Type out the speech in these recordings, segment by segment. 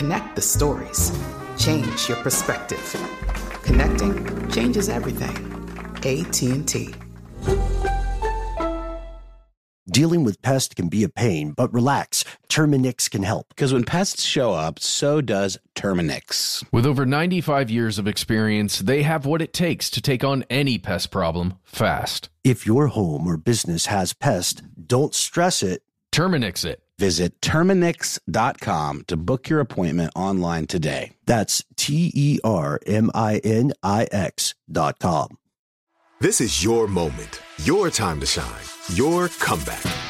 Connect the stories. Change your perspective. Connecting changes everything. AT&T. Dealing with pests can be a pain, but relax. Terminix can help. Because when pests show up, so does Terminix. With over 95 years of experience, they have what it takes to take on any pest problem fast. If your home or business has pests, don't stress it. Terminix it. Visit Terminix.com to book your appointment online today. That's T E R M I N I X.com. This is your moment, your time to shine, your comeback.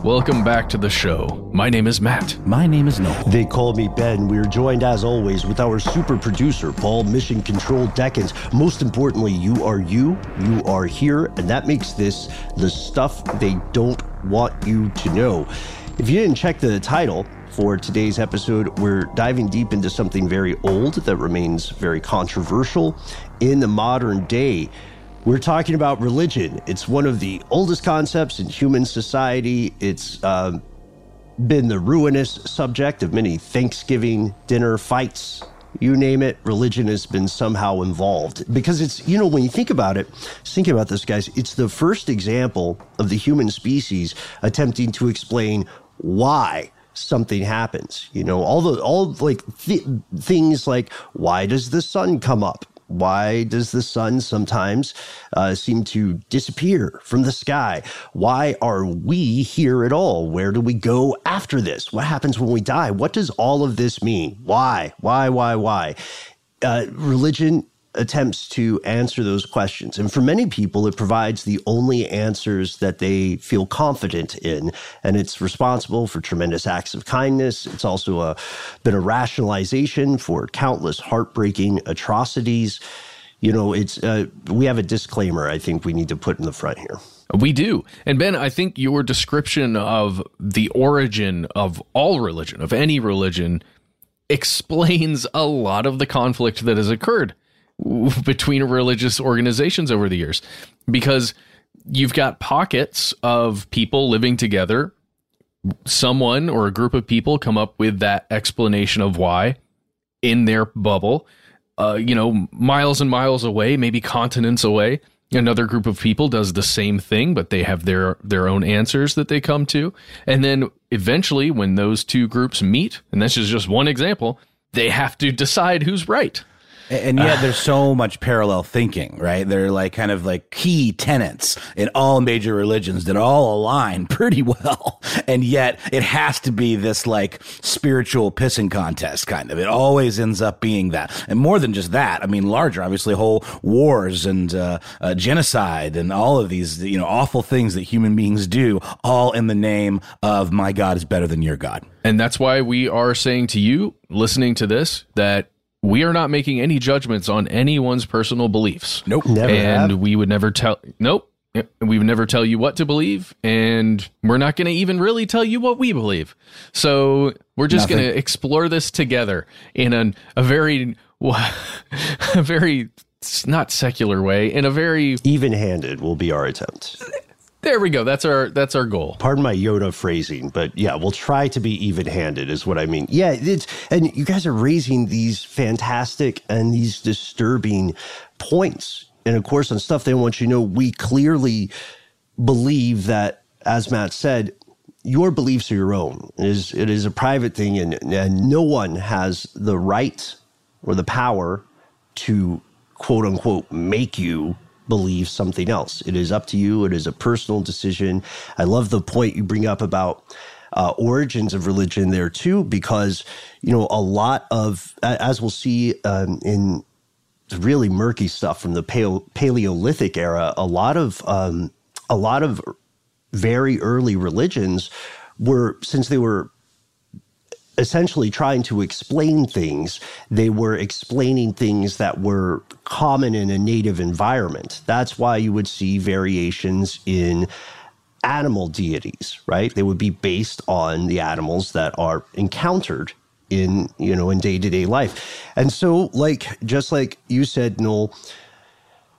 Welcome back to the show. My name is Matt. My name is Noel. They call me Ben. We are joined, as always, with our super producer, Paul Mission Control Decant. Most importantly, you are you, you are here, and that makes this the stuff they don't want you to know. If you didn't check the title, for today's episode, we're diving deep into something very old that remains very controversial in the modern day. We're talking about religion. It's one of the oldest concepts in human society. It's uh, been the ruinous subject of many Thanksgiving dinner fights. You name it, religion has been somehow involved. Because it's, you know, when you think about it, thinking about this, guys, it's the first example of the human species attempting to explain why something happens. You know, all the, all like th- things like why does the sun come up? Why does the sun sometimes uh, seem to disappear from the sky? Why are we here at all? Where do we go after this? What happens when we die? What does all of this mean? Why? Why? Why? Why? Uh, religion attempts to answer those questions. And for many people, it provides the only answers that they feel confident in. And it's responsible for tremendous acts of kindness. It's also a, been a rationalization for countless heartbreaking atrocities. You know, it's uh, we have a disclaimer I think we need to put in the front here. We do. And Ben, I think your description of the origin of all religion, of any religion, explains a lot of the conflict that has occurred between religious organizations over the years. Because you've got pockets of people living together. Someone or a group of people come up with that explanation of why in their bubble. Uh, you know miles and miles away maybe continents away another group of people does the same thing but they have their their own answers that they come to. And then eventually when those two groups meet and this is just one example they have to decide who's right And yet there's so much parallel thinking, right? They're like kind of like key tenets in all major religions that all align pretty well. And yet it has to be this like spiritual pissing contest kind of. It always ends up being that. And more than just that, I mean, larger, obviously, whole wars and uh, uh, genocide and all of these, you know, awful things that human beings do, all in the name of my God is better than your God. And that's why we are saying to you, listening to this, that we are not making any judgments on anyone's personal beliefs. Nope. Never and have. we would never tell, nope. We would never tell you what to believe, and we're not going to even really tell you what we believe. So we're just going to explore this together in an, a very, a very not secular way, in a very Even handed will be our attempt. There we go. That's our that's our goal. Pardon my Yoda phrasing, but yeah, we'll try to be even handed, is what I mean. Yeah, it's, and you guys are raising these fantastic and these disturbing points. And of course, on stuff they want you to know, we clearly believe that, as Matt said, your beliefs are your own. It is, it is a private thing, and, and no one has the right or the power to quote unquote make you believe something else. It is up to you. It is a personal decision. I love the point you bring up about uh, origins of religion there too, because you know a lot of as we'll see um, in really murky stuff from the paleo- Paleolithic era, a lot of um, a lot of very early religions were since they were essentially trying to explain things, they were explaining things that were common in a native environment. That's why you would see variations in animal deities, right? They would be based on the animals that are encountered in, you know, in day-to-day life. And so like just like you said, Noel,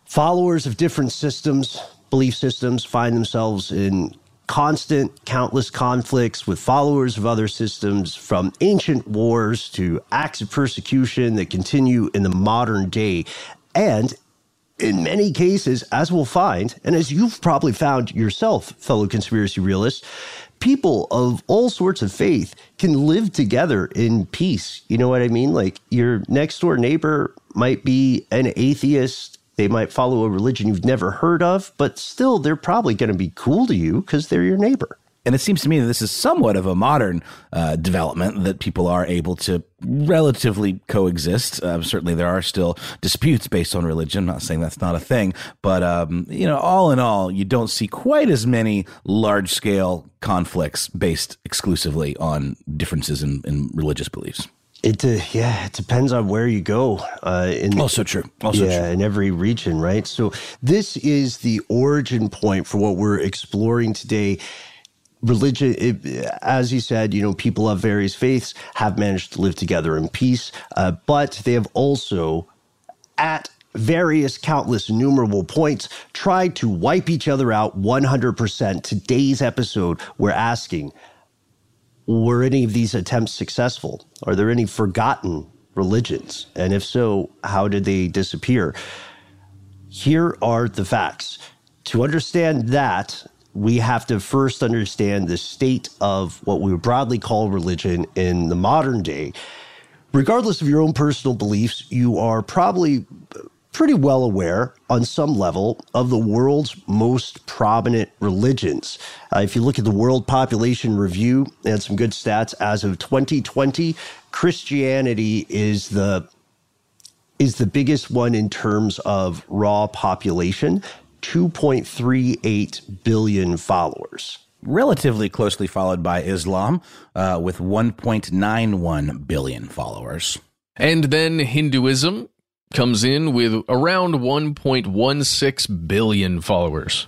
followers of different systems, belief systems find themselves in constant, countless conflicts with followers of other systems, from ancient wars to acts of persecution that continue in the modern day. And in many cases, as we'll find, and as you've probably found yourself, fellow conspiracy realists, people of all sorts of faith can live together in peace. You know what I mean? Like your next door neighbor might be an atheist they might follow a religion you've never heard of, but still, they're probably going to be cool to you because they're your neighbor. And it seems to me that this is somewhat of a modern uh, development that people are able to relatively coexist. Uh, certainly, there are still disputes based on religion. I'm not saying that's not a thing, but um, you know, all in all, you don't see quite as many large scale conflicts based exclusively on differences in, in religious beliefs. It uh, yeah, it depends on where you go. Uh, in Also true. Also yeah, true. in every region, right? So this is the origin point for what we're exploring today. Religion, it, as you said, you know, people of various faiths have managed to live together in peace, uh, but they have also, at various countless innumerable points, tried to wipe each other out 100%. Today's episode, we're asking, were any of these attempts successful? Are there any forgotten religions? And if so, how did they disappear? Here are the facts. To understand that, we have to first understand the state of what we would broadly call religion in the modern day. Regardless of your own personal beliefs, you are probably pretty well aware on some level of the world's most prominent religions. Uh, if you look at the World Population Review and some good stats as of 2020, Christianity is the is the biggest one in terms of raw population, 2.38 billion followers. Relatively closely followed by Islam uh, with 1.91 billion followers. And then Hinduism comes in with around 1.16 billion followers.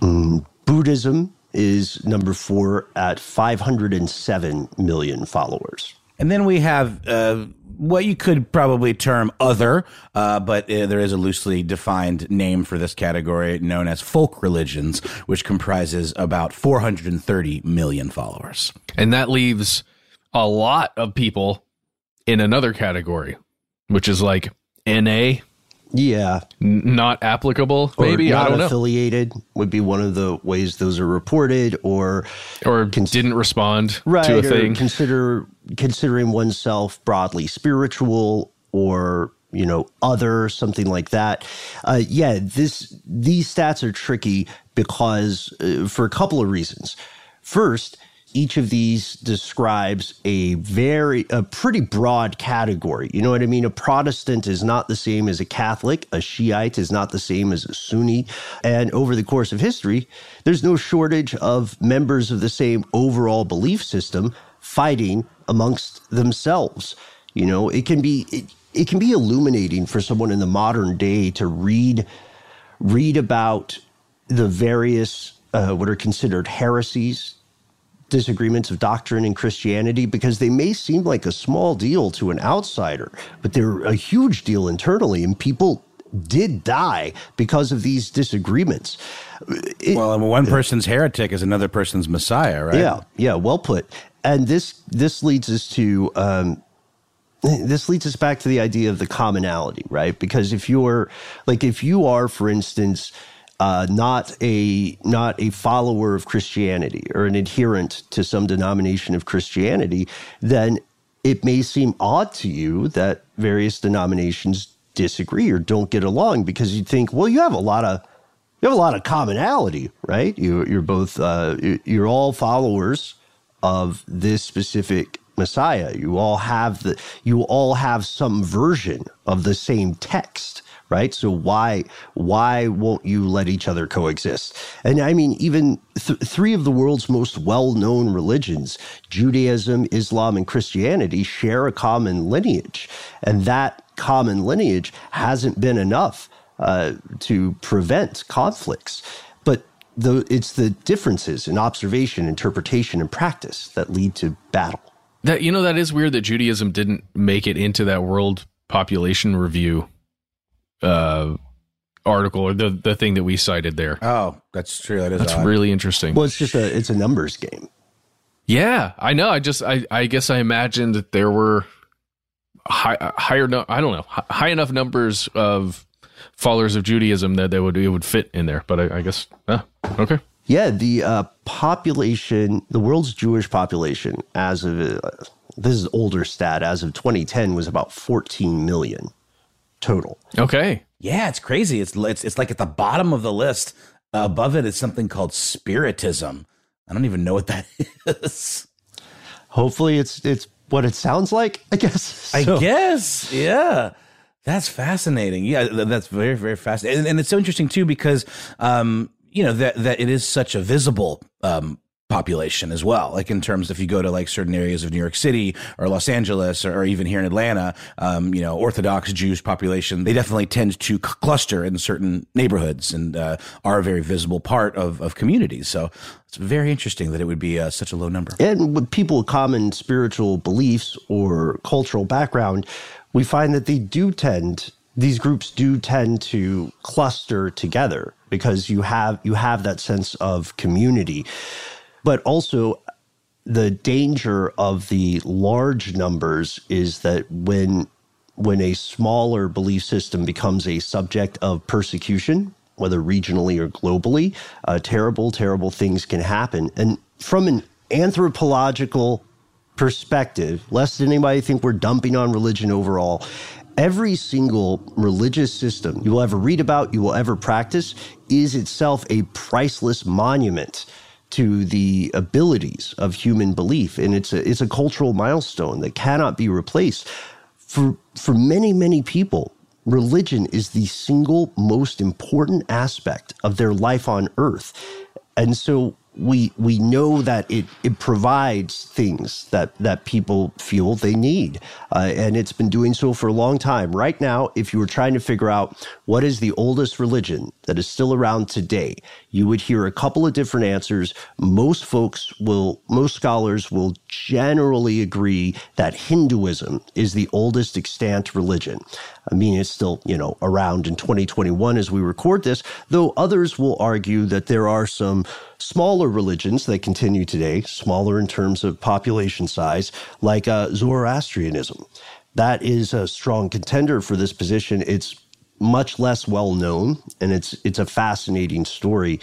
Buddhism is number four at 507 million followers. And then we have uh, what you could probably term other, uh, but uh, there is a loosely defined name for this category known as folk religions, which comprises about 430 million followers. And that leaves a lot of people in another category, which is like NA, Yeah. n- not applicable, Or maybe. I not don't know. affiliated would be one of the ways those are reported, or Or didn't respond right, to a thing. consider considering oneself broadly spiritual, or you know, other, something like that. Uh, yeah, this these stats are tricky because uh, for a couple of reasons. First, each of these describes a very a pretty broad category. You know what I mean? A Protestant is not the same as a Catholic, a Shiite is not the same as a Sunni, and over the course of history, there's no shortage of members of the same overall belief system fighting amongst themselves. You know, it can be it, it can be illuminating for someone in the modern day to read read about the various uh, what are considered heresies disagreements of doctrine in Christianity because they may seem like a small deal to an outsider, but they're a huge deal internally, and people did die because of these disagreements. It, well, one person's heretic is another person's Messiah, right? Yeah, yeah, well put. And this this leads us to um, this leads us back to the idea of the commonality, right? Because if you're like if you are, for instance, uh, not a not a follower of Christianity or an adherent to some denomination of Christianity, then it may seem odd to you that various denominations disagree or don't get along because you think, well, you have a lot of you have a lot of commonality, right? You, you're both uh, you're all followers of this specific Messiah. You all have the you all have some version of the same text right? So why why won't you let each other coexist? And I mean, even th- three of the world's most well-known religions, Judaism, Islam, and Christianity, share a common lineage, and that common lineage hasn't been enough uh, to prevent conflicts. But the, it's the differences in observation, interpretation, and practice that lead to battle. That you know that is weird that Judaism didn't make it into that world population review uh, article or the the thing that we cited there. Oh, that's true. That is that's odd. really interesting. Well, it's just a it's a numbers game. Yeah, I know. I just I I guess I imagined that there were high, higher no, I don't know high enough numbers of followers of Judaism that they would it would fit in there. But I, I guess uh, okay. Yeah, the uh, population, the world's Jewish population, as of uh, this is older stat, as of 2010 was about 14 million total. Okay. Yeah, it's crazy. It's it's it's like at the bottom of the list. Uh, above it is something called spiritism. I don't even know what that is. Hopefully, it's it's what it sounds like. I guess. So. I guess. Yeah. That's fascinating. Yeah, that's very very fascinating, and, and it's so interesting too because um, you know that that it is such a visible um, population as well. Like in terms, if you go to like certain areas of New York City or Los Angeles or, even here in Atlanta, um, you know, Orthodox Jewish population, they definitely tend to cluster in certain neighborhoods and uh, are a very visible part of, of communities. So it's very interesting that it would be uh, such a low number. And with people with common spiritual beliefs or cultural background, we find that they do tend these groups do tend to cluster together because you have you have that sense of community but also, the danger of the large numbers is that when when a smaller belief system becomes a subject of persecution, whether regionally or globally, uh, terrible, terrible things can happen. And from an anthropological perspective, lest anybody think we're dumping on religion overall, every single religious system you will ever read about, you will ever practice, is itself a priceless monument to the abilities of human belief. And it's a, it's a cultural milestone that cannot be replaced. For, for many, many people, religion is the single most important aspect of their life on earth. And so we we know that it it provides things that that people feel they need, uh, and it's been doing so for a long time. Right now, if you were trying to figure out what is the oldest religion that is still around today, you would hear a couple of different answers. Most folks will, most scholars will generally agree that Hinduism is the oldest extant religion. I mean, it's still, you know, around in 2021 as we record this, though others will argue that there are some smaller religions that continue today, smaller in terms of population size, like uh, Zoroastrianism. That is a strong contender for this position. It's much less well known, and it's it's a fascinating story.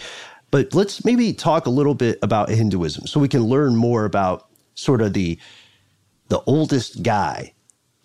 But let's maybe talk a little bit about Hinduism, so we can learn more about sort of the the oldest guy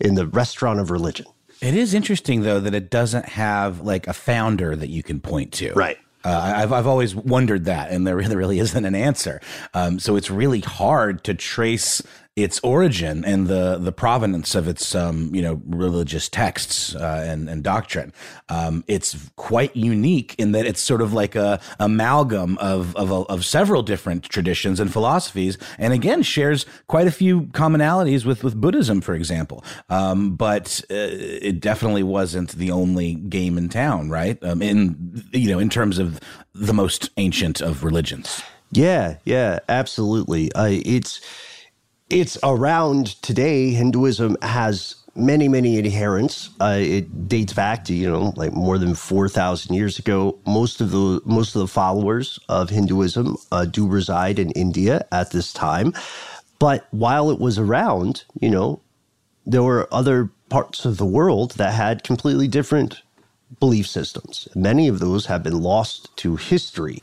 in the restaurant of religion. It is interesting though that it doesn't have like a founder that you can point to. Right. Uh, I've I've always wondered that, and there really, really isn't an answer. Um, so it's really hard to trace its origin and the the provenance of its um, you know religious texts uh, and and doctrine. Um, it's quite unique in that it's sort of like a amalgam of of, of several different traditions and philosophies, and again shares quite a few commonalities with with Buddhism, for example. Um, but uh, it definitely wasn't the only game in town, right? Um, in you know in terms of the most ancient of religions. Yeah, yeah, absolutely. Uh, it's it's around today. Hinduism has many, many adherents. Uh, it dates back to you know like more than four thousand years ago. Most of the most of the followers of Hinduism uh, do reside in India at this time. But while it was around, you know, there were other parts of the world that had completely different belief systems. Many of those have been lost to history.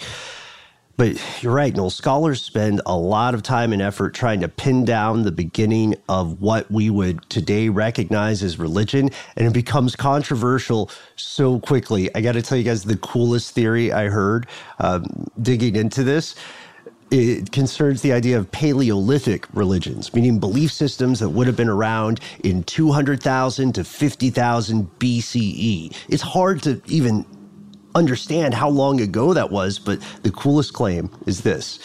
But you're right, Noel. Scholars spend a lot of time and effort trying to pin down the beginning of what we would today recognize as religion, and it becomes controversial so quickly. I got to tell you guys the coolest theory I heard um, digging into this. It concerns the idea of Paleolithic religions, meaning belief systems that would have been around in 200,000 to 50,000 BCE. It's hard to even understand how long ago that was, but the coolest claim is this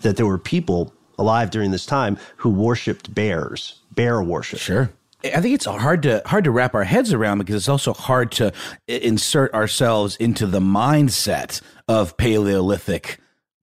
that there were people alive during this time who worshipped bears, bear worship. Sure. I think it's hard to hard to wrap our heads around because it's also hard to insert ourselves into the mindset of Paleolithic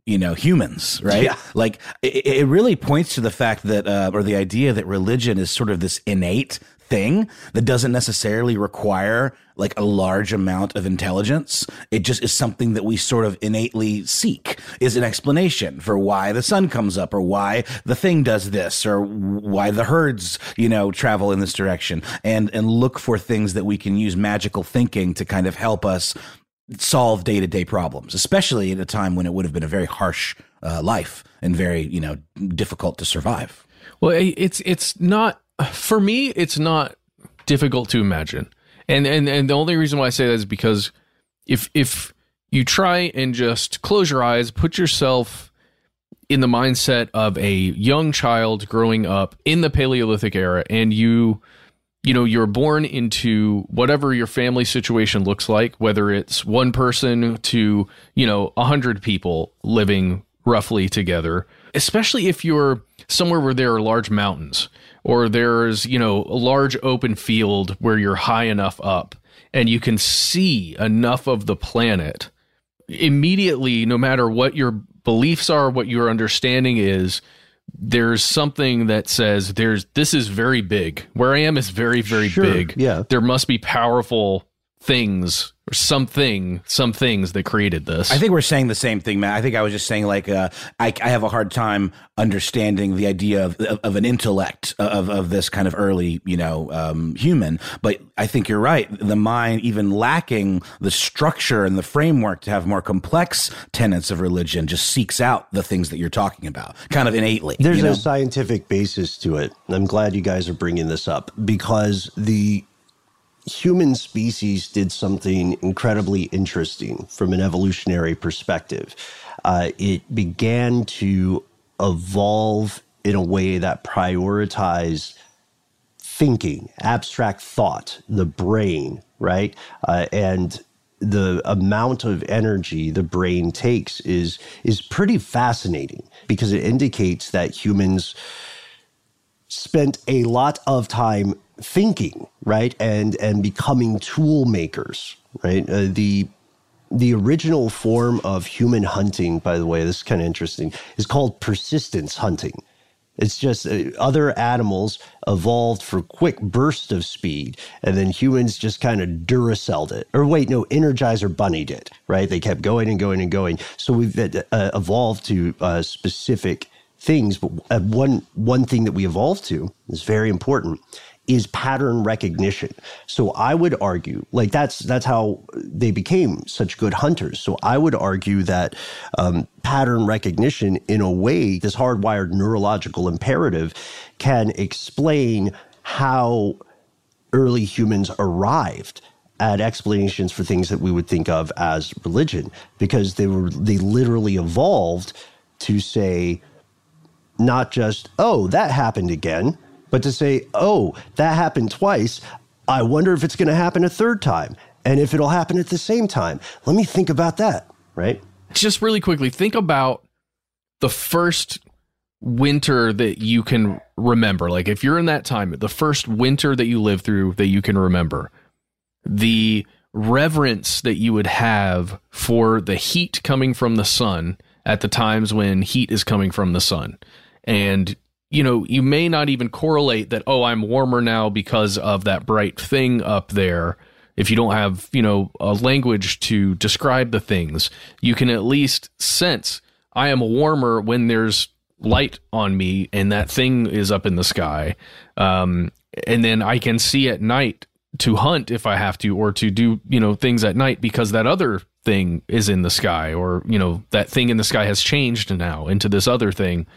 you know humans right yeah. like it, it, really points to the fact that uh, or the idea that religion is sort of this innate thing that doesn't necessarily require like a large amount of intelligence. It just is something that we sort of innately seek is an explanation for why the sun comes up or why the thing does this or why the herds, you know, travel in this direction and, and look for things that we can use magical thinking to kind of help us solve day to day problems, especially at a time when it would have been a very harsh uh, life and very, you know, difficult to survive. Well, it's, it's not, for me, it's not difficult to imagine. And and and the only reason why I say that is because if if you try and just close your eyes, put yourself in the mindset of a young child growing up in the Paleolithic era, and you you know you're born into whatever your family situation looks like whether it's one person to you know a hundred people living roughly together especially if you're somewhere where there are large mountains or there's, you know, a large open field where you're high enough up and you can see enough of the planet immediately, no matter what your beliefs are, what your understanding is, there's something that says there's this is very big. Where I am is very, very sure, big. Yeah. There must be powerful things or something, some things that created this. I think we're saying the same thing, man I think I was just saying like uh, I, I have a hard time understanding the idea of, of, of, an intellect of, of this kind of early, you know, um, human. But I think you're right. The mind, even lacking the structure and the framework to have more complex tenets of religion, just seeks out the things that you're talking about, kind of innately. There's you know? a scientific basis to it. I'm glad you guys are bringing this up because the human species did something incredibly interesting from an evolutionary perspective. Uh, it began to evolve in a way that prioritized thinking, abstract thought, the brain, right? Uh, and the amount of energy the brain takes is is pretty fascinating because it indicates that humans spent a lot of time thinking, right, and and becoming tool makers, right. Uh, the the original form of human hunting, by the way, this is kind of interesting, is called persistence hunting. It's just uh, other animals evolved for quick bursts of speed, and then humans just kind of duracelled it. Or wait, no, Energizer Bunny did, right? They kept going and going and going. So we've uh, evolved to uh, specific things. But uh, one one thing that we evolved to is very important is pattern recognition. So I would argue, like that's that's how they became such good hunters. So I would argue that um, pattern recognition, in a way, this hardwired neurological imperative, can explain how early humans arrived at explanations for things that we would think of as religion because they were they literally evolved to say not just oh that happened again but to say oh that happened twice i wonder if it's going to happen a third time and if it'll happen at the same time let me think about that right Just really quickly, think about the first winter that you can remember. Like if you're in that time, the first winter that you live through that you can remember, the reverence that you would have for the heat coming from the sun at the times when heat is coming from the sun. And you know, you may not even correlate that, oh, I'm warmer now because of that bright thing up there. If you don't have, you know, a language to describe the things, you can at least sense I am warmer when there's light on me and that thing is up in the sky. Um, and then I can see at night to hunt if I have to, or to do, you know, things at night because that other thing is in the sky, or, you know, that thing in the sky has changed now into this other thing.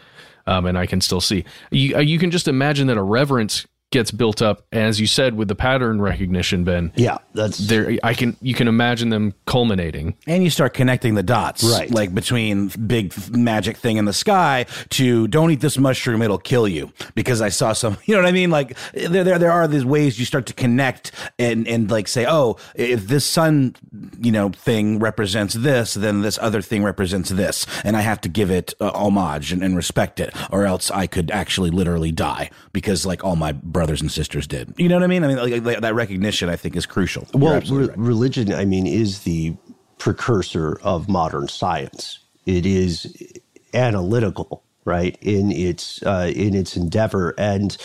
Um, and I can still see. You, uh, you can just imagine that a reverence gets built up, as you said, with the pattern recognition, Ben. yeah that's There, I can you can imagine them culminating. And you start connecting the dots, Right. Like between big magic thing in the sky to don't eat this mushroom, it'll kill you. Because I saw some, you know what I mean? Like there, there, there are these ways you start to connect and and like say, oh, if this sun, you know, thing represents this, then this other thing represents this, and I have to give it uh, homage and, and respect it, or else I could actually literally die because like all my brothers and sisters did. You know what I mean? I mean, like, like, that recognition I think is crucial. Well, re- right. religion, I mean, is the precursor of modern science. It is analytical, right, in its uh, in its endeavor. And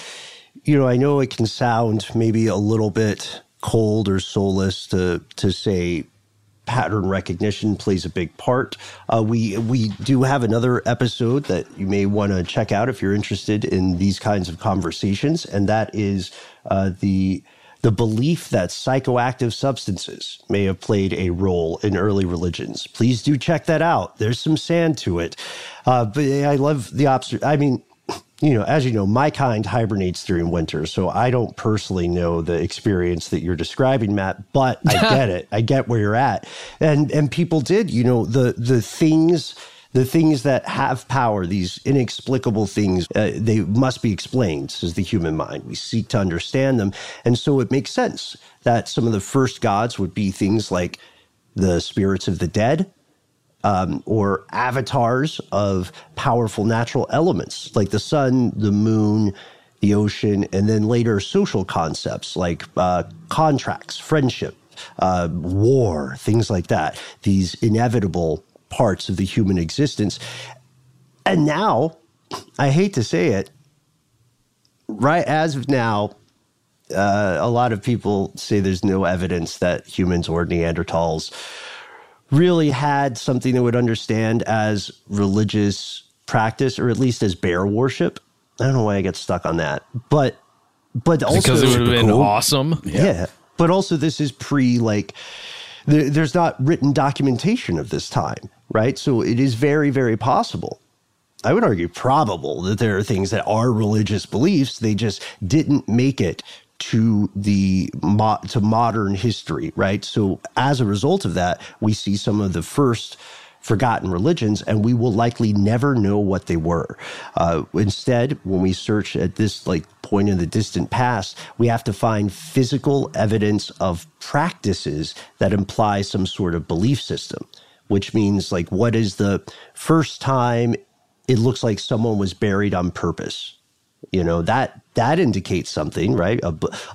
you know, I know it can sound maybe a little bit cold or soulless to to say pattern recognition plays a big part. Uh, we we do have another episode that you may want to check out if you're interested in these kinds of conversations, and that is uh, the the belief that psychoactive substances may have played a role in early religions. Please do check that out. There's some sand to it, uh, but I love the obs. I mean you know, as you know, my kind hibernates during winter, so I don't personally know the experience that you're describing, Matt. But I get it. I get where you're at, and and people did. You know, the the things. The things that have power, these inexplicable things, uh, they must be explained, says the human mind. We seek to understand them. And so it makes sense that some of the first gods would be things like the spirits of the dead, um, or avatars of powerful natural elements like the sun, the moon, the ocean, and then later social concepts like uh, contracts, friendship, uh, war, things like that. These inevitable parts of the human existence. And now, I hate to say it, right as of now, uh, a lot of people say there's no evidence that humans or Neanderthals really had something they would understand as religious practice or at least as bear worship. I don't know why I get stuck on that. But but also because it would have been awesome. yeah. But also this is pre like there, there's not written documentation of this time, right? So it is very very possible. I would argue probable that there are things that are religious beliefs they just didn't make it to the mo- to modern history, right? So as a result of that, we see some of the first forgotten religions, and we will likely never know what they were. Uh, instead, when we search at this like point in the distant past, we have to find physical evidence of practices that imply some sort of belief system. Which means, like, what is the first time it looks like someone was buried on purpose? you know that that indicates something right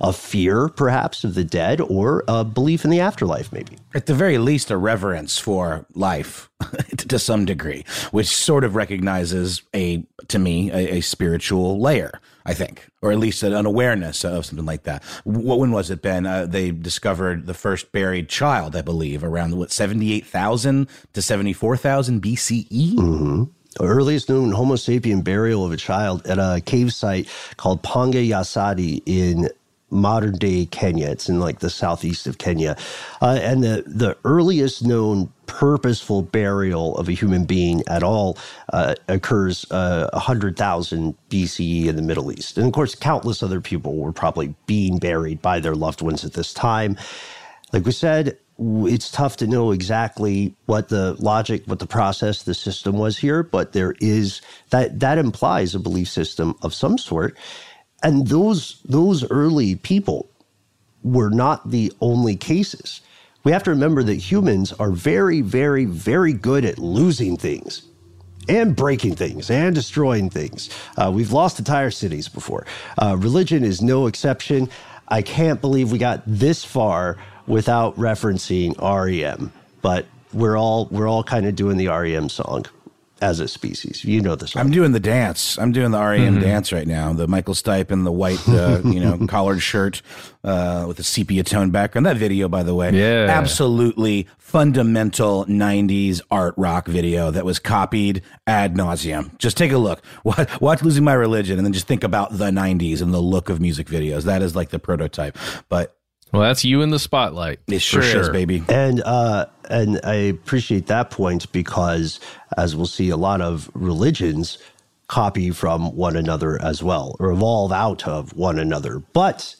A fear perhaps of the dead or a belief in the afterlife maybe at the very least, a reverence for life to some degree, which sort of recognizes a, to me, a, a spiritual layer, I think, or at least an, awareness of something like that. What, when was it, Ben? Uh, they discovered the first buried child, I believe, around what, 78,000 to 74,000 BCE? Earliest known homo sapien burial of a child at a cave site called Panga ya Saidi in modern day Kenya. It's in like the southeast of Kenya. Uh, and the, the earliest known purposeful burial of a human being at all uh, occurs uh, 100,000 BCE in the Middle East. And of course, countless other people were probably being buried by their loved ones at this time. Like we said, it's tough to know exactly what the logic, what the process, the system was here, but there is that that implies a belief system of some sort. And those those early people were not the only cases. We have to remember that humans are very, very, very good at losing things and breaking things and destroying things. Uh, we've lost entire cities before. Uh, religion is no exception. I can't believe we got this far without referencing REM, but we're all we're all kind of doing the REM song as a species. You know this. I'm doing the dance. I'm doing the REM mm-hmm. dance right now. The Michael Stipe in the white, uh, you know, collared shirt uh, with a sepia tone background. That video, by the way, yeah, absolutely fundamental '90s art rock video that was copied ad nauseum. Just take a look. Watch, watch "Losing My Religion" and then just think about the '90s and the look of music videos. That is like the prototype. But well, that's you in the spotlight. It sure, sure. is, baby. And uh, and I appreciate that point because, as we'll see, a lot of religions copy from one another as well, or evolve out of one another. But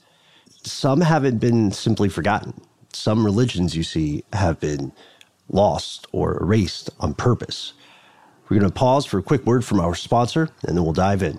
some haven't been simply forgotten. Some religions you see have been lost or erased on purpose. We're going to pause for a quick word from our sponsor, and then we'll dive in.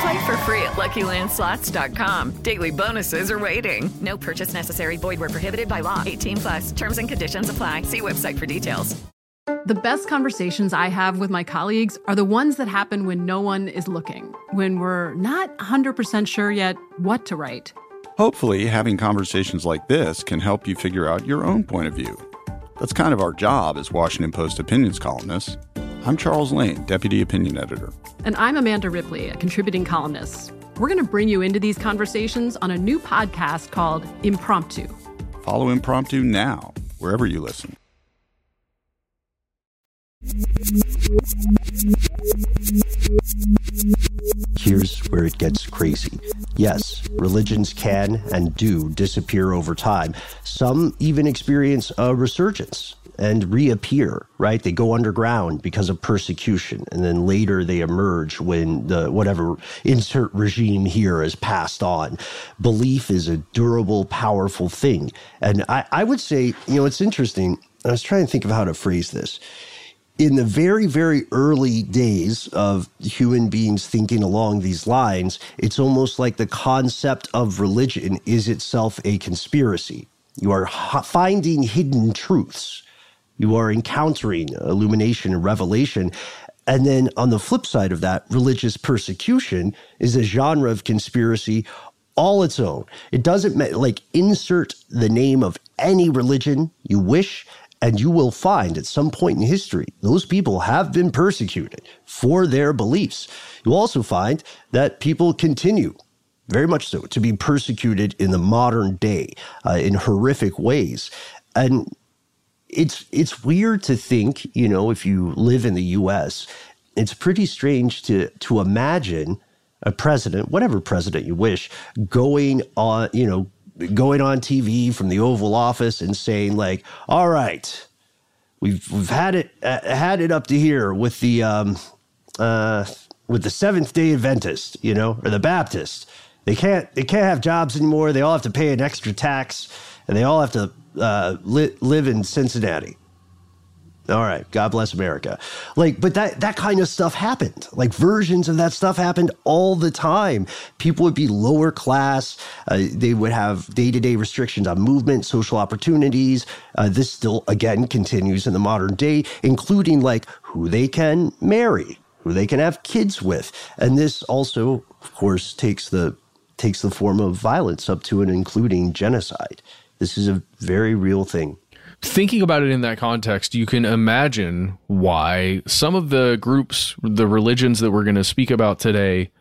Play for free at LuckyLandSlots.com. Daily bonuses are waiting. No purchase necessary. Void where prohibited by law. 18 plus. Terms and conditions apply. See website for details. The best conversations I have with my colleagues are the ones that happen when no one is looking, when we're not 100% sure yet what to write. Hopefully, having conversations like this can help you figure out your own point of view. That's kind of our job as Washington Post opinions columnists. I'm Charles Lane, Deputy Opinion Editor. And I'm Amanda Ripley, a contributing columnist. We're going to bring you into these conversations on a new podcast called Impromptu. Follow Impromptu now, wherever you listen. Here's where it gets crazy. Yes, religions can and do disappear over time. Some even experience a resurgence and reappear, right? They go underground because of persecution, and then later they emerge when the whatever insert regime here is passed on. Belief is a durable, powerful thing. And I, I would say, you know, it's interesting. I was trying to think of how to phrase this. In the very, very early days of human beings thinking along these lines, it's almost like the concept of religion is itself a conspiracy. You are finding hidden truths You are encountering illumination and revelation. And then on the flip side of that, religious persecution is a genre of conspiracy all its own. It doesn't like insert the name of any religion you wish, and you will find at some point in history those people have been persecuted for their beliefs. You'll also find that people continue very much so to be persecuted in the modern day uh, in horrific ways and it's it's weird to think you know if you live in the US it's pretty strange to to imagine a president whatever president you wish going on you know going on TV from the Oval Office and saying like all right we've we've had it uh, had it up to here with the um uh with the Seventh Day Adventist you know or the Baptist they can't they can't have jobs anymore. They all have to pay an extra tax, and they all have to uh, li- live in Cincinnati. All right, God bless America. Like, but that that kind of stuff happened. Like versions of that stuff happened all the time. People would be lower class. Uh, they would have day to day restrictions on movement, social opportunities. Uh, this still again continues in the modern day, including like who they can marry, who they can have kids with, and this also, of course, takes the takes the form of violence up to and including genocide. This is a very real thing. Thinking about it in that context, you can imagine why some of the groups, the religions that we're going to speak about today,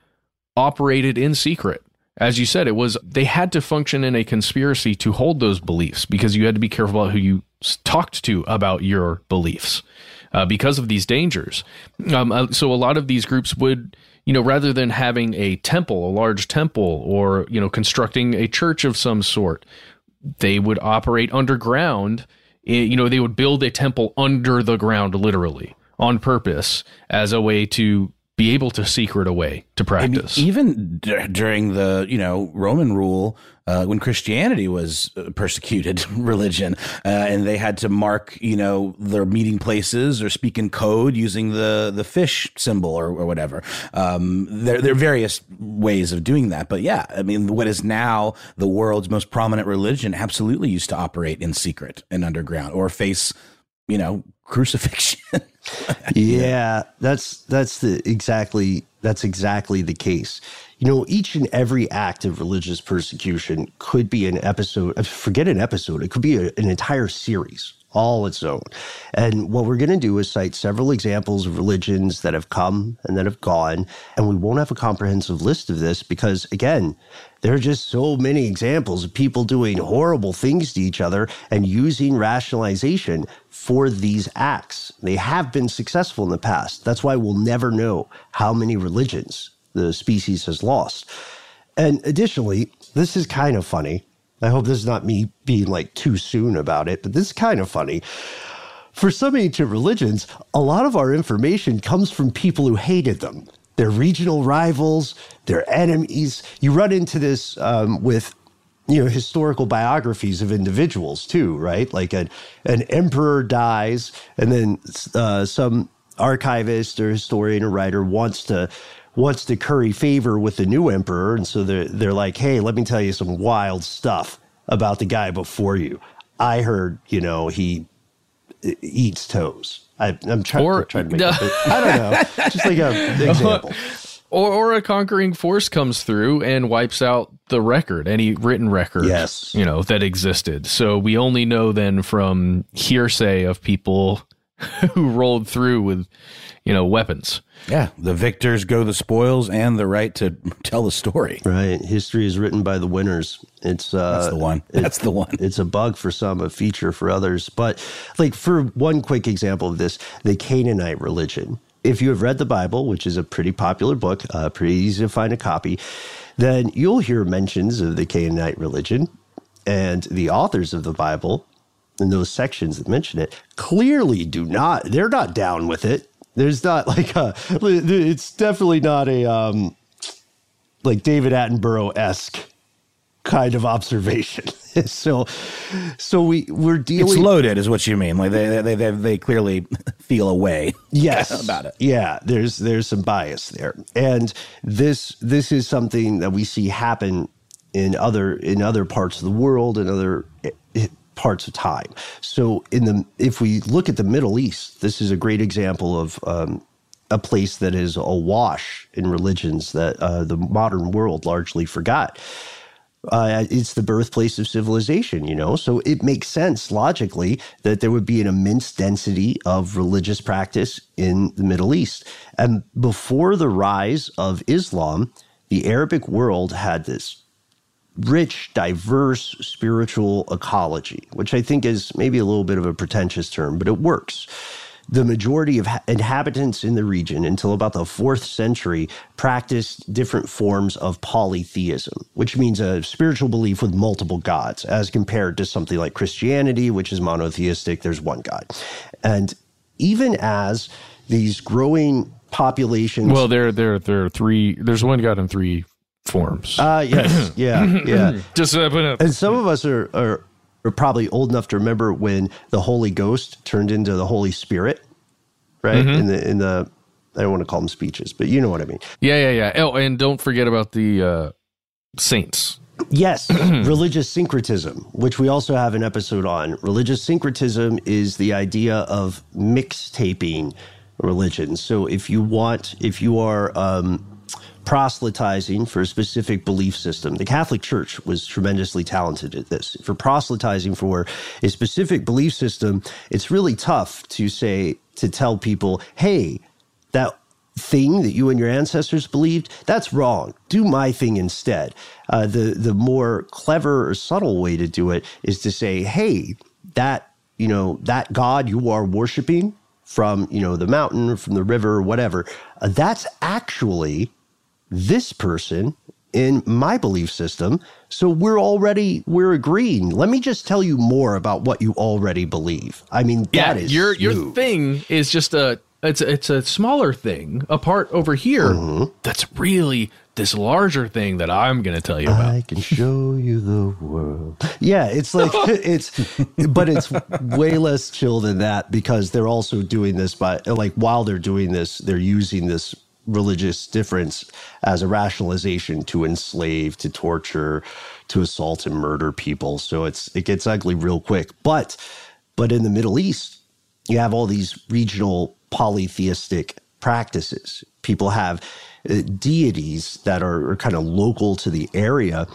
operated in secret. As you said, it was they had to function in a conspiracy to hold those beliefs because you had to be careful about who you talked to about your beliefs uh, because of these dangers. Um, uh, so a lot of these groups would you know, rather than having a temple, a large temple, or, you know, constructing a church of some sort, they would operate underground. Eh, you know, they would build a temple under the ground, literally, on purpose as a way to be able to secret away to practice. I mean, even d- during the you know Roman rule, uh, when Christianity was persecuted religion, uh, and they had to mark you know their meeting places or speak in code using the the fish symbol or, or whatever. Um, there there are various ways of doing that, but yeah, I mean, what is now the world's most prominent religion absolutely used to operate in secret and underground or face you know crucifixion. yeah, that's that's the exactly that's exactly the case. You know, each and every act of religious persecution could be an episode. Forget an episode; it could be a, an entire series all its own. And what we're going to do is cite several examples of religions that have come and that have gone. And we won't have a comprehensive list of this because, again, there are just so many examples of people doing horrible things to each other and using rationalization for these acts. They have been successful in the past. That's why we'll never know how many religions the species has lost. And additionally, this is kind of funny. I hope this is not me being like too soon about it, but this is kind of funny. For some ancient religions, a lot of our information comes from people who hated them. Their regional rivals, their enemies. You run into this um, with you know historical biographies of individuals too right like an, an emperor dies and then uh, some archivist or historian or writer wants to wants to curry favor with the new emperor. And so they're, they're like, hey, let me tell you some wild stuff about the guy before you. I heard, you know, he eats toes. I, am trying, or, trying to make it, I don't know. Just like an example. Or, or a conquering force comes through and wipes out the record, any written record, yes. you know, that existed. So we only know then from hearsay of people who rolled through with, you know, weapons. Yeah, the victors go the spoils and the right to tell the story. Right. History is written by the winners. It's uh That's the one. That's the one. It's a bug for some, a feature for others. But like for one quick example of this, the Canaanite religion. If you have read the Bible, which is a pretty popular book, uh, pretty easy to find a copy, then you'll hear mentions of the Canaanite religion and the authors of the Bible in those sections that mention it clearly do not they're not down with it there's not like a, it's definitely not a, um, like David Attenborough esque kind of observation. so, so we we're dealing. It's loaded, is what you mean. Like they they they, they clearly feel a way. Yes, about it. Yeah, there's there's some bias there, and this this is something that we see happen in other in other parts of the world and other parts of time. So in the if we look at the Middle East, this is a great example of um, a place that is awash in religions that uh, the modern world largely forgot. Uh, it's the birthplace of civilization, you know? So it makes sense logically that there would be an immense density of religious practice in the Middle East. And before the rise of Islam, the Arabic world had this rich, diverse spiritual ecology, which I think is maybe a little bit of a pretentious term, but it works. The majority of inhabitants in the region until about the fourth century practiced different forms of polytheism, which means a spiritual belief with multiple gods, as compared to something like Christianity, which is monotheistic, there's one God. And even as these growing populations. Well, there, there, there are three. There's one God and three forms. Uh, yes, yeah, yeah. Just uh, put. And some of us are, are are probably old enough to remember when the Holy Ghost turned into the Holy Spirit, right? Mhm. In the in the I don't want to call them speeches, but you know what I mean. Yeah, yeah, yeah. Oh, and don't forget about the uh, saints. Yes, religious syncretism, which we also have an episode on. Religious syncretism is the idea of mixtaping religions. So if you want, if you are um, proselytizing for a specific belief system, the Catholic Church was tremendously talented at this. For proselytizing for a specific belief system, it's really tough to say, to tell people, hey, that thing that you and your ancestors believed, that's wrong. Do my thing instead. Uh, the the more clever or subtle way to do it is to say, hey, that you know that God you are worshiping from you know the mountain from the river whatever, uh, that's actually this person in my belief system. So we're already we're agreeing. Let me just tell you more about what you already believe. I mean, Yeah, that is your your smooth. thing is just a it's a, it's a smaller thing apart over here. Mm-hmm. That's really this larger thing that I'm going to tell you about. I can show you the world. Yeah, it's like it's, but it's way less chill than that because they're also doing this by like while they're doing this, they're using this religious difference as a rationalization to enslave, to torture, to assault and murder people. So it's it gets ugly real quick. But but in the Middle East, you have all these regional polytheistic practices. People have uh, deities that are, are kind of local to the area.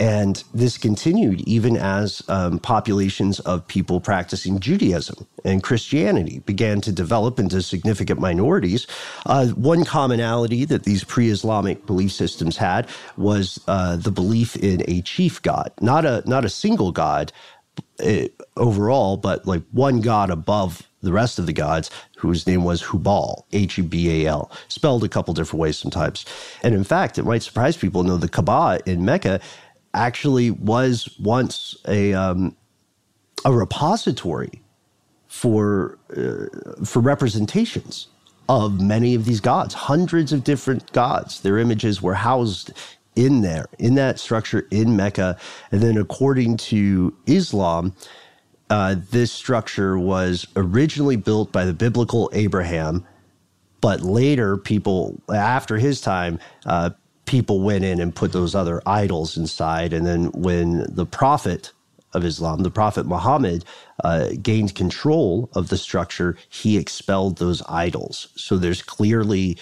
And this continued even as um, populations of people practicing Judaism and Christianity began to develop into significant minorities. Uh, one commonality that these pre Islamic belief systems had was uh, the belief in a chief god, not a, not a single god, uh, overall, but like one god above the rest of the gods, whose name was Hubal, H U B A L, spelled a couple different ways sometimes. And in fact, it might surprise people to know the Kaaba in Mecca actually was once a um, a repository for uh, for representations of many of these gods, hundreds of different gods. Their images were housed in there, in that structure in Mecca. And then, according to Islam, uh, this structure was originally built by the biblical Abraham, but later, people after his time, uh, people went in and put those other idols inside. And then, when the prophet of Islam, the Prophet Muhammad, uh, gained control of the structure, he expelled those idols. So there's clearly,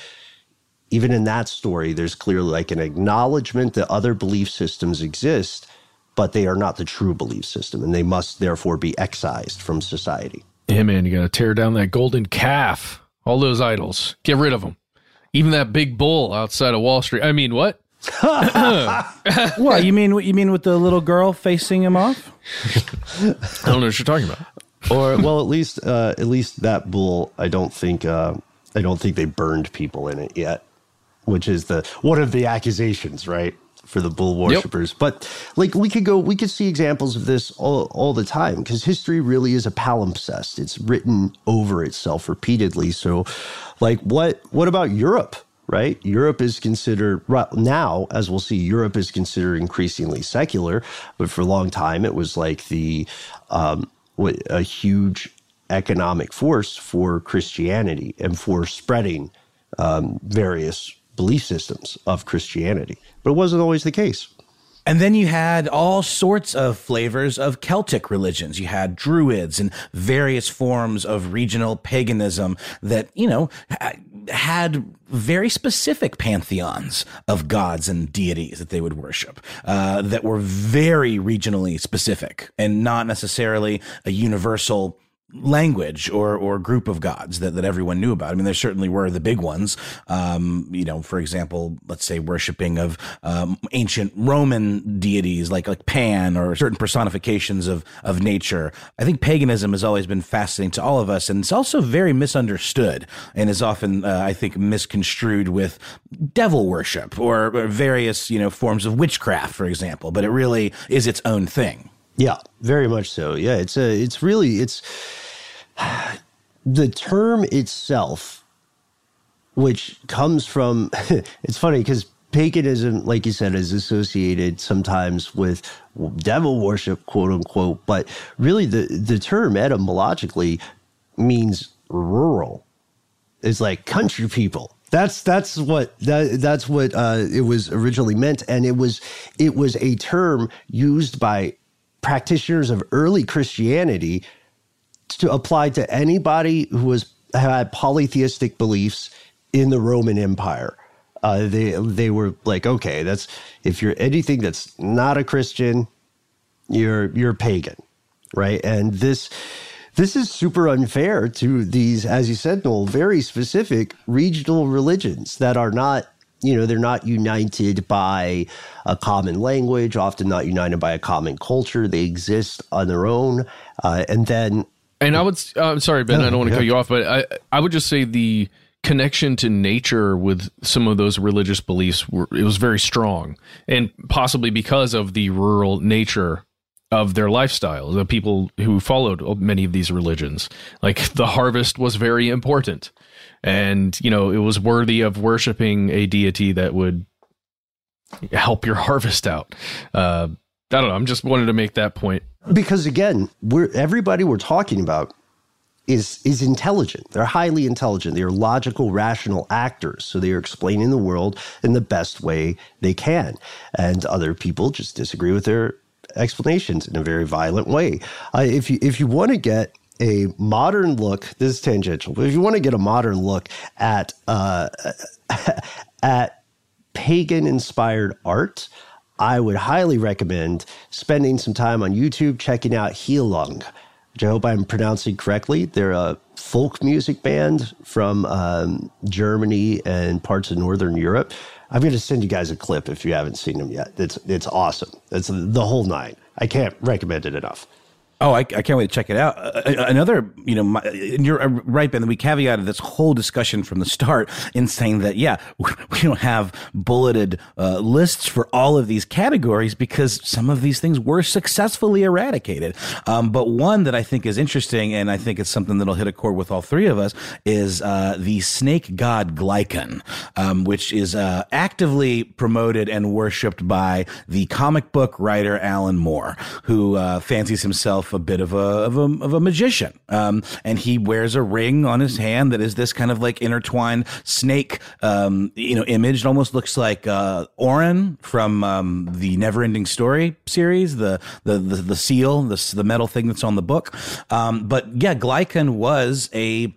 even in that story, there's clearly like an acknowledgement that other belief systems exist, but they are not the true belief system, and they must therefore be excised from society. Yeah, man, you got to tear down that golden calf. All those idols. Get rid of them. Even that big bull outside of Wall Street. I mean, what? what you mean? What you mean with the little girl facing him off? I don't know what you're talking about. or well, at least uh, at least that bull, I don't think uh, I don't think they burned people in it yet, which is the one of the accusations, right? For the bull worshippers, but like we could go, we could see examples of this all, all the time because history really is a palimpsest. It's written over itself repeatedly. So, like, what what about Europe? right? Europe is considered right now, as we'll see, Europe is considered increasingly secular, but for a long time it was like the um, a huge economic force for Christianity and for spreading um, various belief systems of Christianity. But it wasn't always the case. And then you had all sorts of flavors of Celtic religions. You had druids and various forms of regional paganism that, you know, had very specific pantheons of gods and deities that they would worship uh, that were very regionally specific and not necessarily a universal language or or group of gods that, that everyone knew about. I mean, there certainly were the big ones. Um, you know, for example, let's say worshiping of um, ancient Roman deities like like Pan or certain personifications of of nature. I think paganism has always been fascinating to all of us, and it's also very misunderstood and is often, uh, I think, misconstrued with devil worship or, or various you know forms of witchcraft, for example. But it really is its own thing. Yeah, very much so. Yeah, it's a it's really it's the term itself which comes from it's funny cuz paganism like you said is associated sometimes with devil worship quote unquote but really the the term etymologically means rural it's like country people that's that's what that that's what uh, it was originally meant, and it was it was a term used by practitioners of early Christianity to apply to anybody who was had polytheistic beliefs in the Roman Empire. Uh, they they were like, okay, that's if you're anything that's not a Christian, you're you're pagan, right? And this this is super unfair to these, as you said, Noel, very specific regional religions that are not you know they're not united by a common language often not united by a common culture. They exist on their own. Uh, and then and i would uh, i'm sorry ben i don't want to yeah. cut you off but i i would just say the connection to nature with some of those religious beliefs were it was very strong and possibly because of the rural nature of their lifestyle the people who followed many of these religions. Like the harvest was very important and you know it was worthy of worshiping a deity that would help your harvest out. Uh, I don't know. I'm just wanted to make that point because again, we're everybody we're talking about is is intelligent. They're highly intelligent. They're logical, rational actors. So they are explaining the world in the best way they can. And other people just disagree with their explanations in a very violent way. Uh, if you if you want to get a modern look. This is tangential, but if you want to get a modern look at uh, at pagan inspired art, I would highly recommend spending some time on YouTube checking out Heilung, which I hope I'm pronouncing correctly. They're a folk music band from um, Germany and parts of Northern Europe. I'm going to send you guys a clip if you haven't seen them yet. It's it's awesome. It's the whole nine. I can't recommend it enough. Oh, I, I, can't wait to check it out. Uh, uh another, you know, my, you're uh, right, Ben. We caveated this whole discussion from the start in saying that, yeah, we don't have bulleted uh, lists for all of these categories because some of these things were successfully eradicated. Um, but one that I think is interesting, and I think it's something that'll hit a chord with all three of us, is uh, the snake god Glycon, um, which is uh, actively promoted and worshipped by the comic book writer Alan Moore, who fancies himself himself a bit of a of a, of a magician, um, and he wears a ring on his hand that is this kind of like intertwined snake, um, you know, image. It almost looks like uh, Auryn from um, the Neverending Story series, the the the, the seal, the the metal thing that's on the book. Um, but yeah, Glycon was a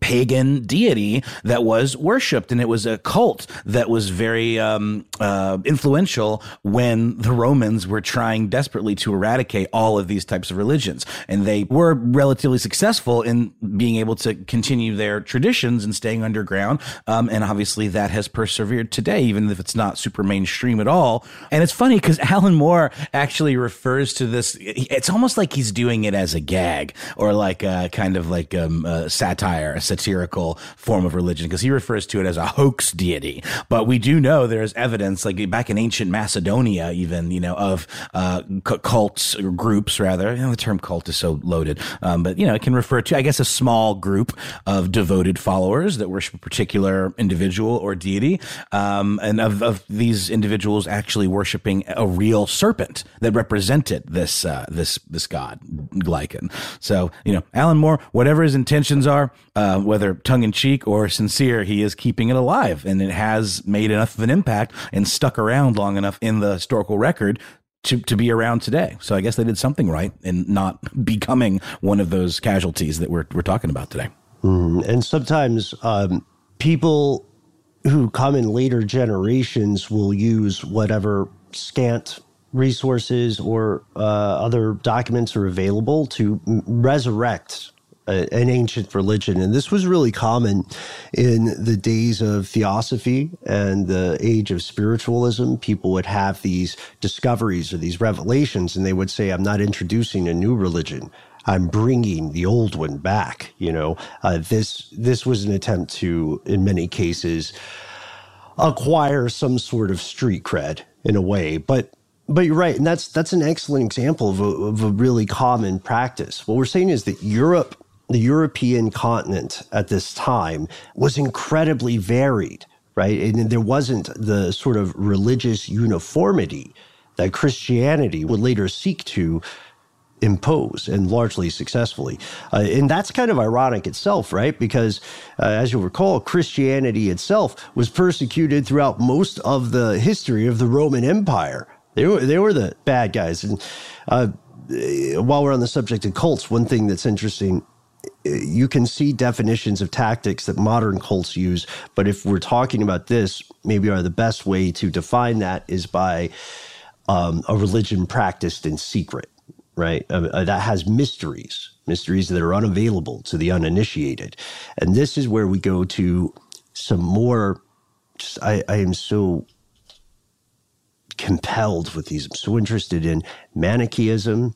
pagan deity that was worshipped and it was a cult that was very um, uh, influential when the romans were trying desperately to eradicate all of these types of religions. And they were relatively successful in being able to continue their traditions and staying underground um, and obviously that has persevered today even if it's not super mainstream at all. And it's funny because alan moore actually refers to this it's almost like he's doing it as a gag or like a kind of like um, a satire satirical form of religion because he refers to it as a hoax deity. But we do know there's evidence, like back in ancient Macedonia, even, you know, of uh, cults or groups, rather. You know, the term cult is so loaded. Um, but, you know, it can refer to, I guess, a small group of devoted followers that worship a particular individual or deity. Um, and of, of these individuals actually worshiping a real serpent that represented this, uh, this, this god, Glycon. So, you know, Alan Moore, whatever his intentions are, uh, whether tongue in cheek or sincere, he is keeping it alive, and it has made enough of an impact and stuck around long enough in the historical record to, to be around today. So I guess they did something right in not becoming one of those casualties that we're, we're talking about today. Mm, and sometimes um, people who come in later generations will use whatever scant resources or uh, other documents are available to resurrect a, an ancient religion. And this was really common in the days of theosophy and the age of spiritualism. People would have these discoveries or these revelations, and they would say, I'm not introducing a new religion. I'm bringing the old one back. You know, uh, this this was an attempt to, in many cases, acquire some sort of street cred in a way. But but you're right, and that's that's an excellent example of a, of a really common practice. What we're saying is that Europe, the European continent at this time, was incredibly varied, right? And there wasn't the sort of religious uniformity that Christianity would later seek to impose and largely successfully. Uh, and that's kind of ironic itself, right? Because uh, as you'll recall, Christianity itself was persecuted throughout most of the history of the Roman Empire. They were, they were the bad guys. And uh, while we're on the subject of cults, one thing that's interesting you can see definitions of tactics that modern cults use, but if we're talking about this, maybe are the best way to define that is by um, a religion practiced in secret right? Uh, uh, that has mysteries, mysteries that are unavailable to the uninitiated. And this is where we go to some more. Just, I, I am so compelled with these. I'm so interested in Manichaeism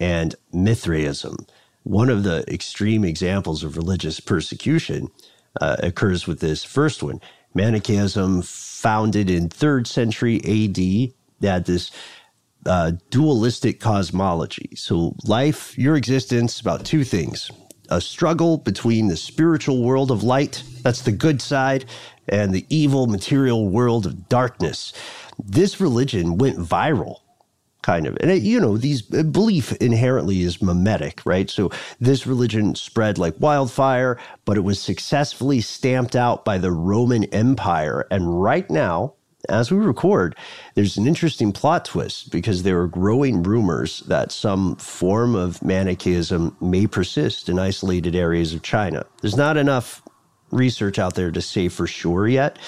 and Mithraism. One of the extreme examples of religious persecution uh, occurs with this first one. Manichaeism, founded in third century AD, had this uh, dualistic cosmology. So, life, your existence, about two things a struggle between the spiritual world of light, that's the good side, and the evil material world of darkness. This religion went viral kind of. And, it, you know, these uh, belief inherently is mimetic, right? So this religion spread like wildfire, but it was successfully stamped out by the Roman Empire. And right now, as we record, there's an interesting plot twist because there are growing rumors that some form of Manichaeism may persist in isolated areas of China. There's not enough research out there to say for sure yet,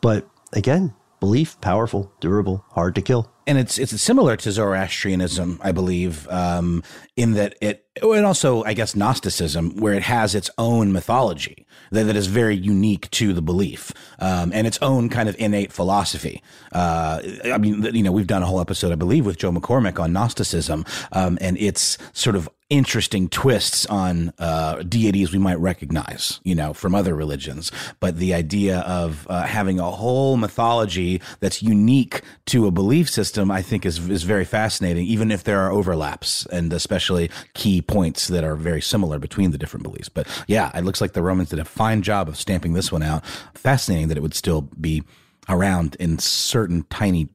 but again, belief powerful, durable, hard to kill. And it's it's similar to Zoroastrianism, I believe, um, in that it and also I guess Gnosticism, where it has its own mythology that, that is very unique to the belief um, and its own kind of innate philosophy. Uh, I mean, you know, we've done a whole episode, I believe, with Joe McCormick on Gnosticism um, and its sort of interesting twists on uh, deities we might recognize, you know, from other religions. But the idea of uh, having a whole mythology that's unique to a belief system, I think, is is very fascinating, even if there are overlaps and especially key points that are very similar between the different beliefs. But yeah, it looks like the Romans did a fine job of stamping this one out. Fascinating that it would still be around in certain tiny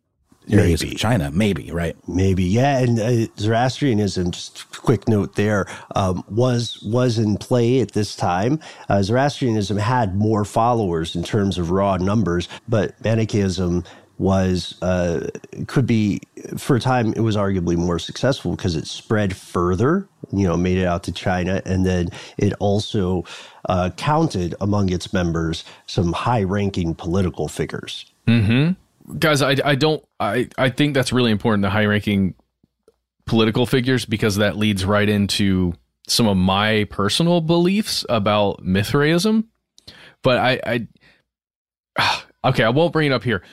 areas maybe. of China, maybe, right? Maybe, yeah. And uh, Zoroastrianism, just quick note there, um, was was in play at this time. Uh, Zoroastrianism had more followers in terms of raw numbers, but Manichaeism was uh, could be for a time it was arguably more successful because it spread further you know made it out to china and then it also uh, counted among its members some high ranking political figures. Mm-hmm. Guys i, I don't I, I think that's really important the high ranking political figures because that leads right into some of my personal beliefs about mithraism. But i i okay i won't bring it up here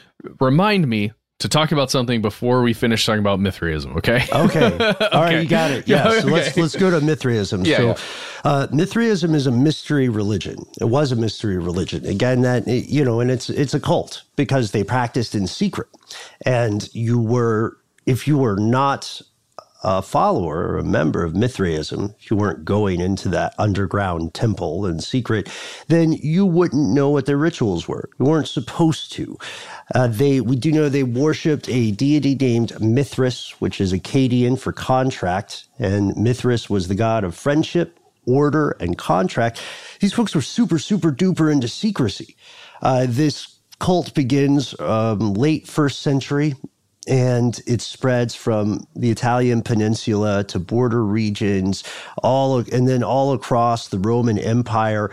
remind me to talk about something before we finish talking about Mithraism. Okay. Okay. okay. All right, you got it. Yeah. okay. So let's let's go to Mithraism. Yeah, so, yeah. Uh, Mithraism is a mystery religion. It was a mystery religion. Again, that you know, and it's it's a cult because they practiced in secret, and you were if you were not a follower or a member of Mithraism, if you weren't going into that underground temple in secret, then you wouldn't know what their rituals were. You weren't supposed to. Uh, they we do know they worshipped a deity named Mithras, which is Akkadian for contract, and Mithras was the god of friendship, order and contract. These folks were super, super duper into secrecy. Uh, this cult begins um, late first century and it spreads from the Italian peninsula to border regions, all and then all across the Roman Empire.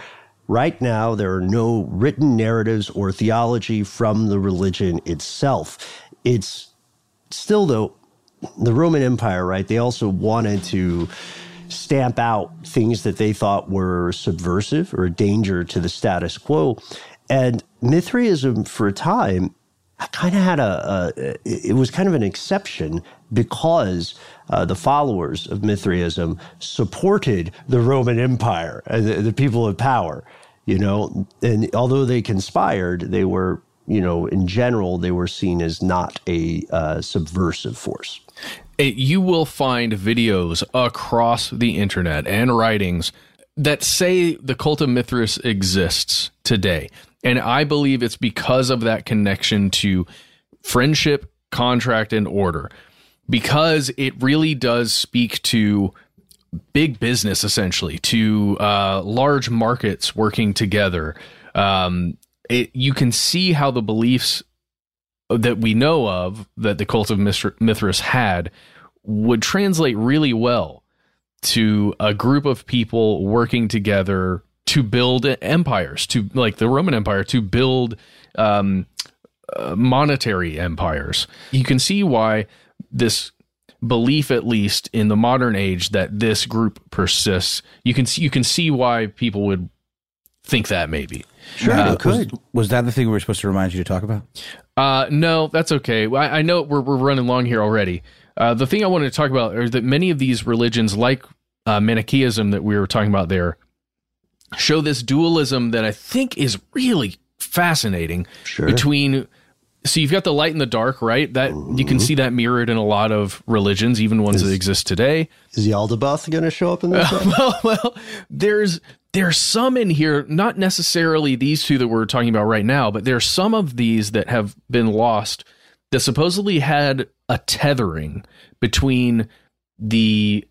Right now, there are no written narratives or theology from the religion itself. It's still, though, the Roman Empire, right? They also wanted to stamp out things that they thought were subversive or a danger to the status quo. And Mithraism, for a time, kind of had a, a, it was kind of an exception because uh, the followers of Mithraism supported the Roman Empire and the, the, people of power, you know, and although they conspired, they were, you know, in general, they were seen as not a uh, subversive force. You will find videos across the internet and writings that say the cult of Mithras exists today. And I believe it's because of that connection to friendship, contract, and order. Because it really does speak to big business, essentially, to uh, large markets working together. Um, it, you can see how the beliefs that we know of that the cult of Mithras had would translate really well to a group of people working together to build empires, to like the Roman Empire, to build um, uh, monetary empires. You can see why this belief, at least in the modern age, that this group persists. You can see, you can see why people would think that maybe. Sure, uh, was, was, that the thing we were supposed to remind you to talk about? Uh, no, that's okay. I, I know we're we're running long here already. Uh, the thing I wanted to talk about is that many of these religions, like uh, Manichaeism that we were talking about there, show this dualism that I think is really fascinating sure. between so you've got the light and the dark, right? That mm-hmm. you can mm-hmm. see that mirrored in a lot of religions, even ones is, that exist today. Is Yaldabaoth going to show up in this? Uh, well, well, there's there's some in here, not necessarily these two that we're talking about right now, but there's some of these that have been lost that supposedly had a tethering between the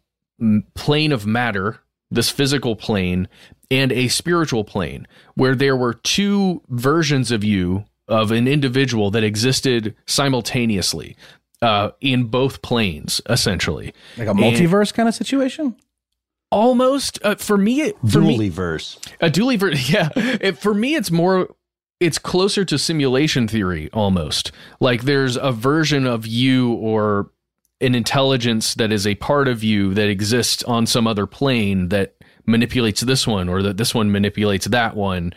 plane of matter, this physical plane, and a spiritual plane where there were two versions of you of an individual that existed simultaneously uh, in both planes essentially. Like a multiverse and kind of situation? Almost uh, for me it, for dualiverse. Me, a dualiverse yeah. It, for me it's more it's closer to simulation theory almost. Like there's a version of you or an intelligence that is a part of you that exists on some other plane that manipulates this one or that this one manipulates that one.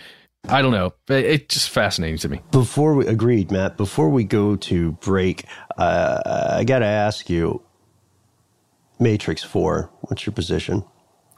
I don't know. It's just fascinating to me. Before we agreed, Matt, before we go to break, uh, I got to ask you Matrix 4, what's your position?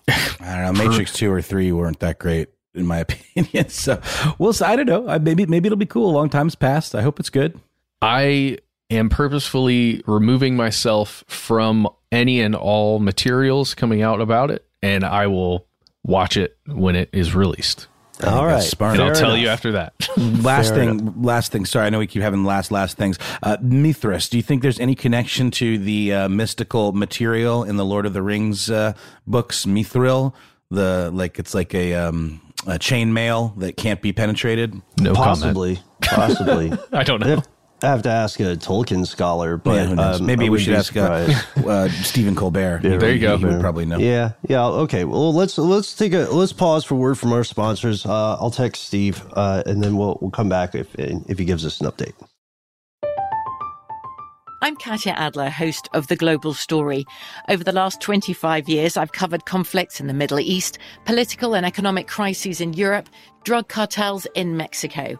I don't know. Matrix 2 or 3 weren't that great in my opinion. So we'll see. I don't know. Maybe maybe it'll be cool. A long time's passed. I hope it's good. I am purposefully removing myself from any and all materials coming out about it, and I will watch it when it is released. All right, smart. and I'll tell enough. you after that. last Fair thing, enough. last thing. Sorry, I know we keep having last, last things. Uh, Mithras. Do you think there's any connection to the uh, mystical material in the Lord of the Rings uh, books? Mithril, the like, it's like a um, a chain mail that can't be penetrated. No possibly, comment. possibly. I don't know. I have to ask a Tolkien scholar, but yeah, um, maybe we should ask uh, uh, Stephen Colbert. Yeah, there you go. He would probably know. Yeah, yeah. Okay. Well, let's let's take a let's pause for word from our sponsors. Uh, I'll text Steve, uh, and then we'll we'll come back if if he gives us an update. I'm Katya Adler, host of The Global Story. Over the last 25 years, I've covered conflicts in the Middle East, political and economic crises in Europe, drug cartels in Mexico.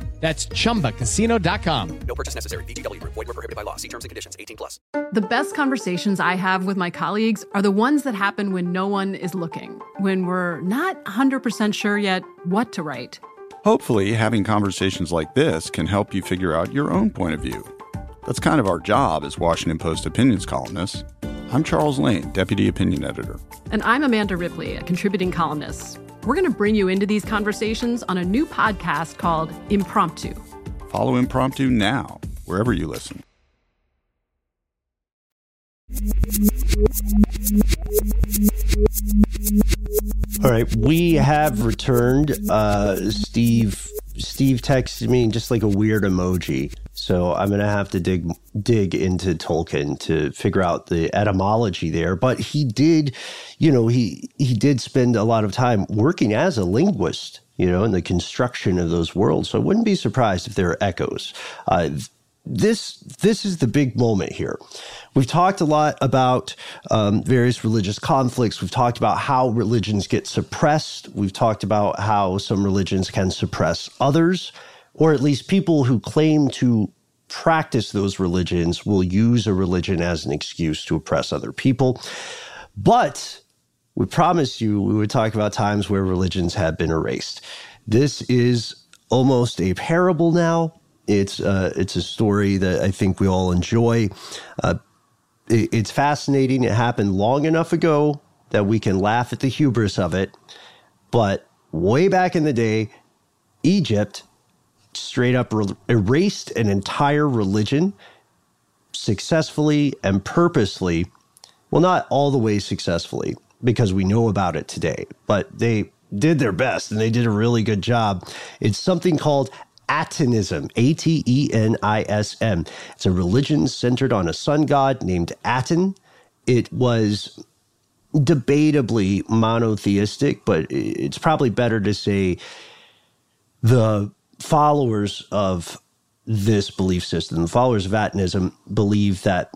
That's chumbacasino.com. No purchase necessary. VGW Group. Void were prohibited by law. See terms and conditions. 18 plus. The best conversations I have with my colleagues are the ones that happen when no one is looking, when we're not 100% sure yet what to write. Hopefully, having conversations like this can help you figure out your own point of view. That's kind of our job as Washington Post opinions columnists. I'm Charles Lane, Deputy Opinion Editor. And I'm Amanda Ripley, a contributing columnist. We're going to bring you into these conversations on a new podcast called Impromptu. Follow Impromptu now, wherever you listen. All right, we have returned. Uh, Steve Steve texted me just like a weird emoji. So I'm gonna have to dig dig into Tolkien to figure out the etymology there. But he did, you know, he he did spend a lot of time working as a linguist, you know, in the construction of those worlds. So I wouldn't be surprised if there are echoes. Uh, this this is the big moment here. We've talked a lot about um, various religious conflicts. We've talked about how religions get suppressed. We've talked about how some religions can suppress others, or at least people who claim to practice those religions will use a religion as an excuse to oppress other people. But we promised you we would talk about times where religions have been erased. This is almost a parable now it's uh, it's a story that I think we all enjoy. Uh, it, it's fascinating. It happened long enough ago that we can laugh at the hubris of it. But way back in the day, Egypt straight up re- erased an entire religion successfully and purposely. Well, not all the way successfully because we know about it today, but they did their best and they did a really good job. It's something called Atenism, A T E N I S M. It's a religion centered on a sun god named Aten. It was debatably monotheistic, but it's probably better to say the followers of this belief system, the followers of Atenism, believe that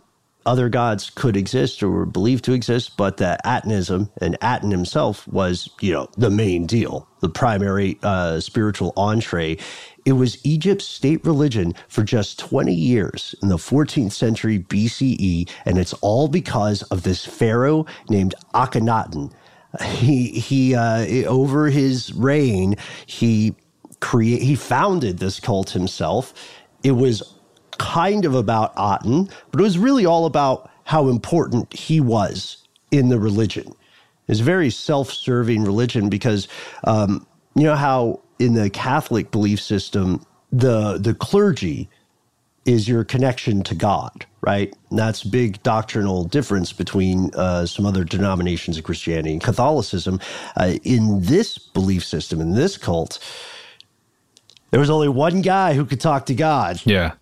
other gods could exist or were believed to exist, but that Atenism and Aten himself was, you know, the main deal, the primary uh, spiritual entree it was Egypt's state religion for just 20 years in the 14th century BCE, and it's all because of this pharaoh named Akhenaten. He he uh, over his reign, he create he founded this cult himself. It was kind of about Aten, but it was really all about how important he was in the religion. It's a very self-serving religion because um, you know how in the Catholic belief system, the the clergy is your connection to God, right? And that's big doctrinal difference between uh, some other denominations of Christianity and Catholicism. Uh, in this belief system, in this cult, there was only one guy who could talk to God. Yeah.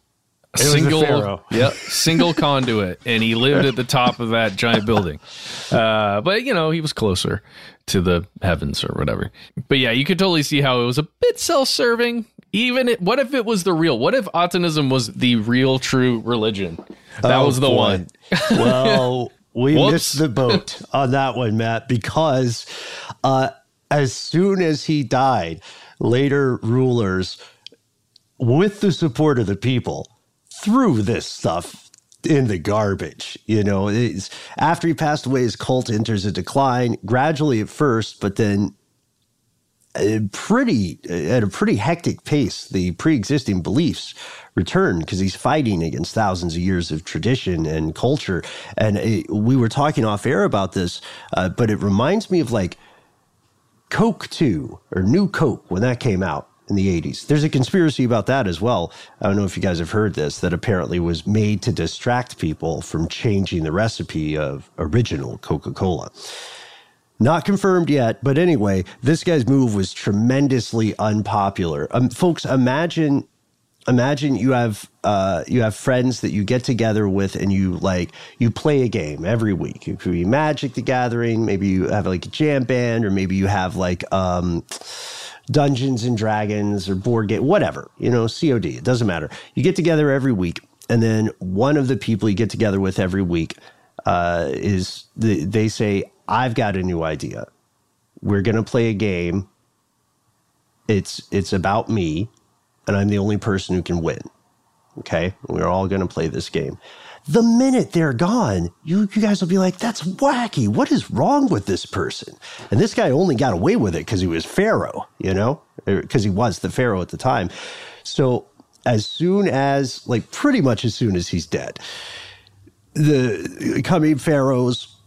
A single, yep, single conduit, and he lived at the top of that giant building. Uh, but you know, he was closer to the heavens or whatever. But yeah, you could totally see how it was a bit self-serving. Even it, what if it was the real? What if Atenism was the real, true religion? That Oh, was the boy. one. well, we Whoops. missed the boat on that one, Matt, because uh, as soon as he died, later rulers, with the support of the people, threw this stuff in the garbage. You know, after he passed away, his cult enters a decline gradually at first, but then pretty at a pretty hectic pace. The pre-existing beliefs return because he's fighting against thousands of years of tradition and culture. And it, we were talking off air about this, uh, but it reminds me of like Coke 2 or New Coke when that came out in the 80s. There's a conspiracy about that as well. I don't know if you guys have heard this that apparently was made to distract people from changing the recipe of original Coca-Cola. Not confirmed yet, but anyway, this guy's move was tremendously unpopular. Um, folks, imagine imagine you have uh, you have friends that you get together with and you like you play a game every week. It could be Magic the Gathering, maybe you have like a jam band, or maybe you have like um, Dungeons and Dragons or board game, whatever, you know, COD, it doesn't matter. You get together every week, and then one of the people you get together with every week uh, is the, they say, I've got a new idea. We're going to play a game. It's it's about me, and I'm the only person who can win. Okay, we're all going to play this game. The minute they're gone, you you guys will be like, "That's wacky. What is wrong with this person?" And this guy only got away with it because he was Pharaoh, you know, er, because he was the Pharaoh at the time. So as soon as, like, pretty much as soon as he's dead, the coming pharaohs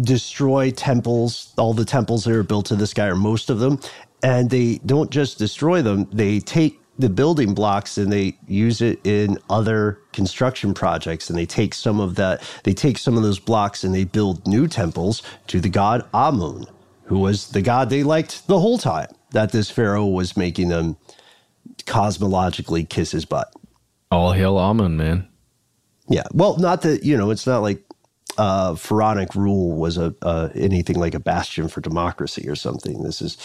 destroy temples, all the temples that are built to this guy, or most of them. And they don't just destroy them, they take the building blocks and they use it in other construction projects. And they take some of that, they take some of those blocks and they build new temples to the god Amun, who was the god they liked the whole time that this pharaoh was making them cosmologically kiss his butt. All hail Amun, man. Yeah. Well, not that, you know, it's not like uh, Pharaonic rule was a uh, anything like a bastion for democracy or something. This is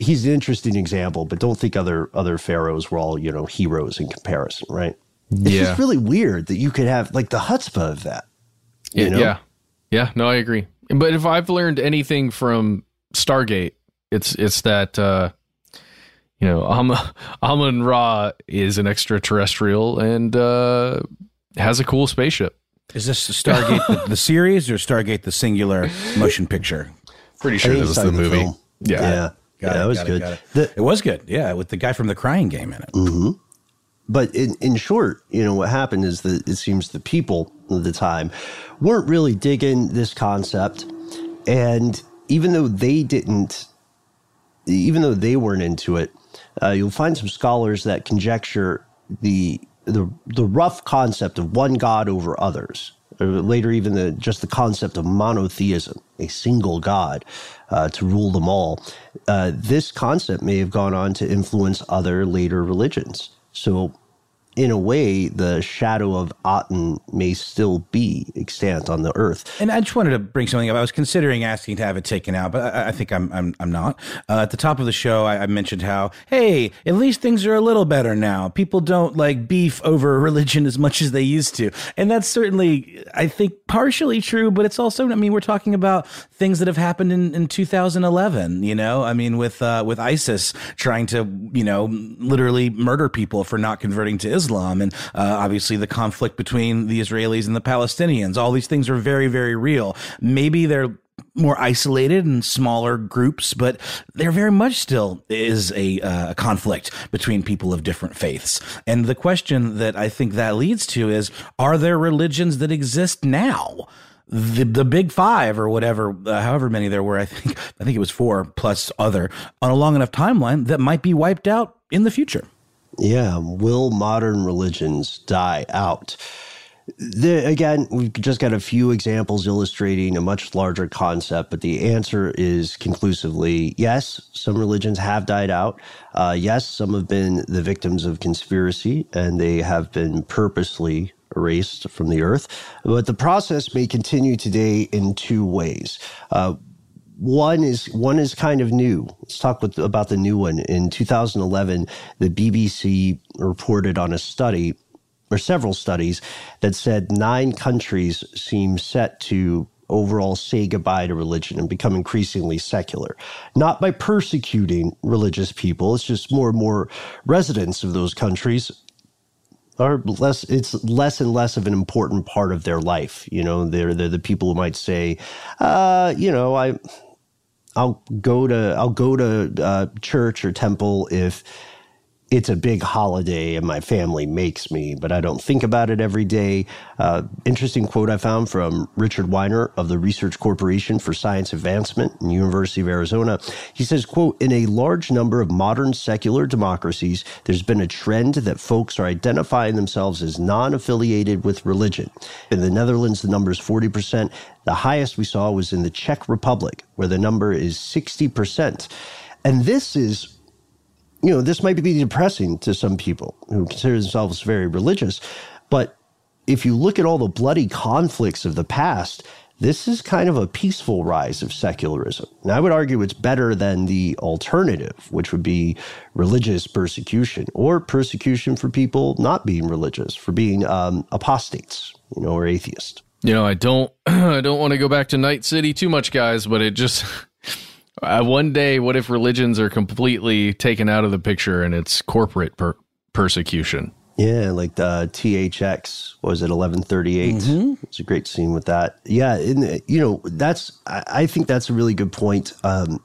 he's an interesting example, but don't think other other pharaohs were all you know heroes in comparison, right? It's Yeah. just really weird that you could have like the chutzpah of that. You Yeah, know? yeah, yeah. No, I agree. But if I've learned anything from Stargate, it's it's that uh, you know Am- Amun Ra is an extraterrestrial and uh, has a cool spaceship. Is this Stargate the, the series or Stargate the singular motion picture? Pretty sure this is the movie. Yeah. Yeah. Got Yeah, it, that was got it, good. it. The- it was good. Yeah, with the guy from the Crying Game in it. hmm But in, in short, you know, what happened is that it seems the people of the time weren't really digging this concept. And even though they didn't, even though they weren't into it, uh, you'll find some scholars that conjecture the, the, the rough concept of one God over others. Or later, even the, just the concept of monotheism, a single God uh, to rule them all. Uh, this concept may have gone on to influence other later religions. So, in a way, the shadow of Aten may still be extant on the earth. And I just wanted to bring something up. I was considering asking to have it taken out, but I, I think I'm I'm, I'm not. Uh, at the top of the show, I, I mentioned how hey, at least things are a little better now. People don't like beef over religion as much as they used to, and that's certainly I think partially true. But it's also I mean we're talking about things that have happened in, in 2011. You know, I mean with uh, with ISIS trying to you know literally murder people for not converting to Islam, and uh, obviously the conflict between the Israelis and the Palestinians. All these things are very, very real. Maybe they're more isolated and smaller groups, but there very much still is a, uh, conflict between people of different faiths. And the question that I think that leads to is: Are there religions that exist now? the the big five or whatever, uh, however many there were, I think I think it was four plus other on a long enough timeline that might be wiped out in the future. Yeah, will modern religions die out? The, again, we've just got a few examples illustrating a much larger concept, but the answer is conclusively yes, some religions have died out. Uh, yes, some have been the victims of conspiracy and they have been purposely erased from the earth. But the process may continue today in two ways. Uh, one is one is kind of new. Let's talk with, about the new one. In 2011, the BBC reported on a study or several studies that said nine countries seem set to overall say goodbye to religion and become increasingly secular. Not by persecuting religious people, it's just more and more residents of those countries are less it's less and less of an important part of their life. You know, they're they're the people who might say, uh, you know, I I'll go to I'll go to uh, church or temple if it's a big holiday and my family makes me, but I don't think about it every day. Uh, interesting quote I found from Richard Wiener of the Research Corporation for Science Advancement in University of Arizona. He says, quote, in a large number of modern secular democracies, there's been a trend that folks are identifying themselves as non-affiliated with religion. In the Netherlands, the number is 40%. The highest we saw was in the Czech Republic, where the number is 60%. And this is you know, this might be depressing to some people who consider themselves very religious, but if you look at all the bloody conflicts of the past, this is kind of a peaceful rise of secularism. And I would argue it's better than the alternative, which would be religious persecution or persecution for people not being religious, for being um, apostates, you know, or atheists. You know, I don't, I don't want to go back to Night City too much, guys, but it just Uh, one day, what if religions are completely taken out of the picture and it's corporate per- persecution? Yeah, like the THX was it eleven thirty eight? Mm-hmm. It's a great scene with that. Yeah, and you know that's I, I think that's a really good point. Um,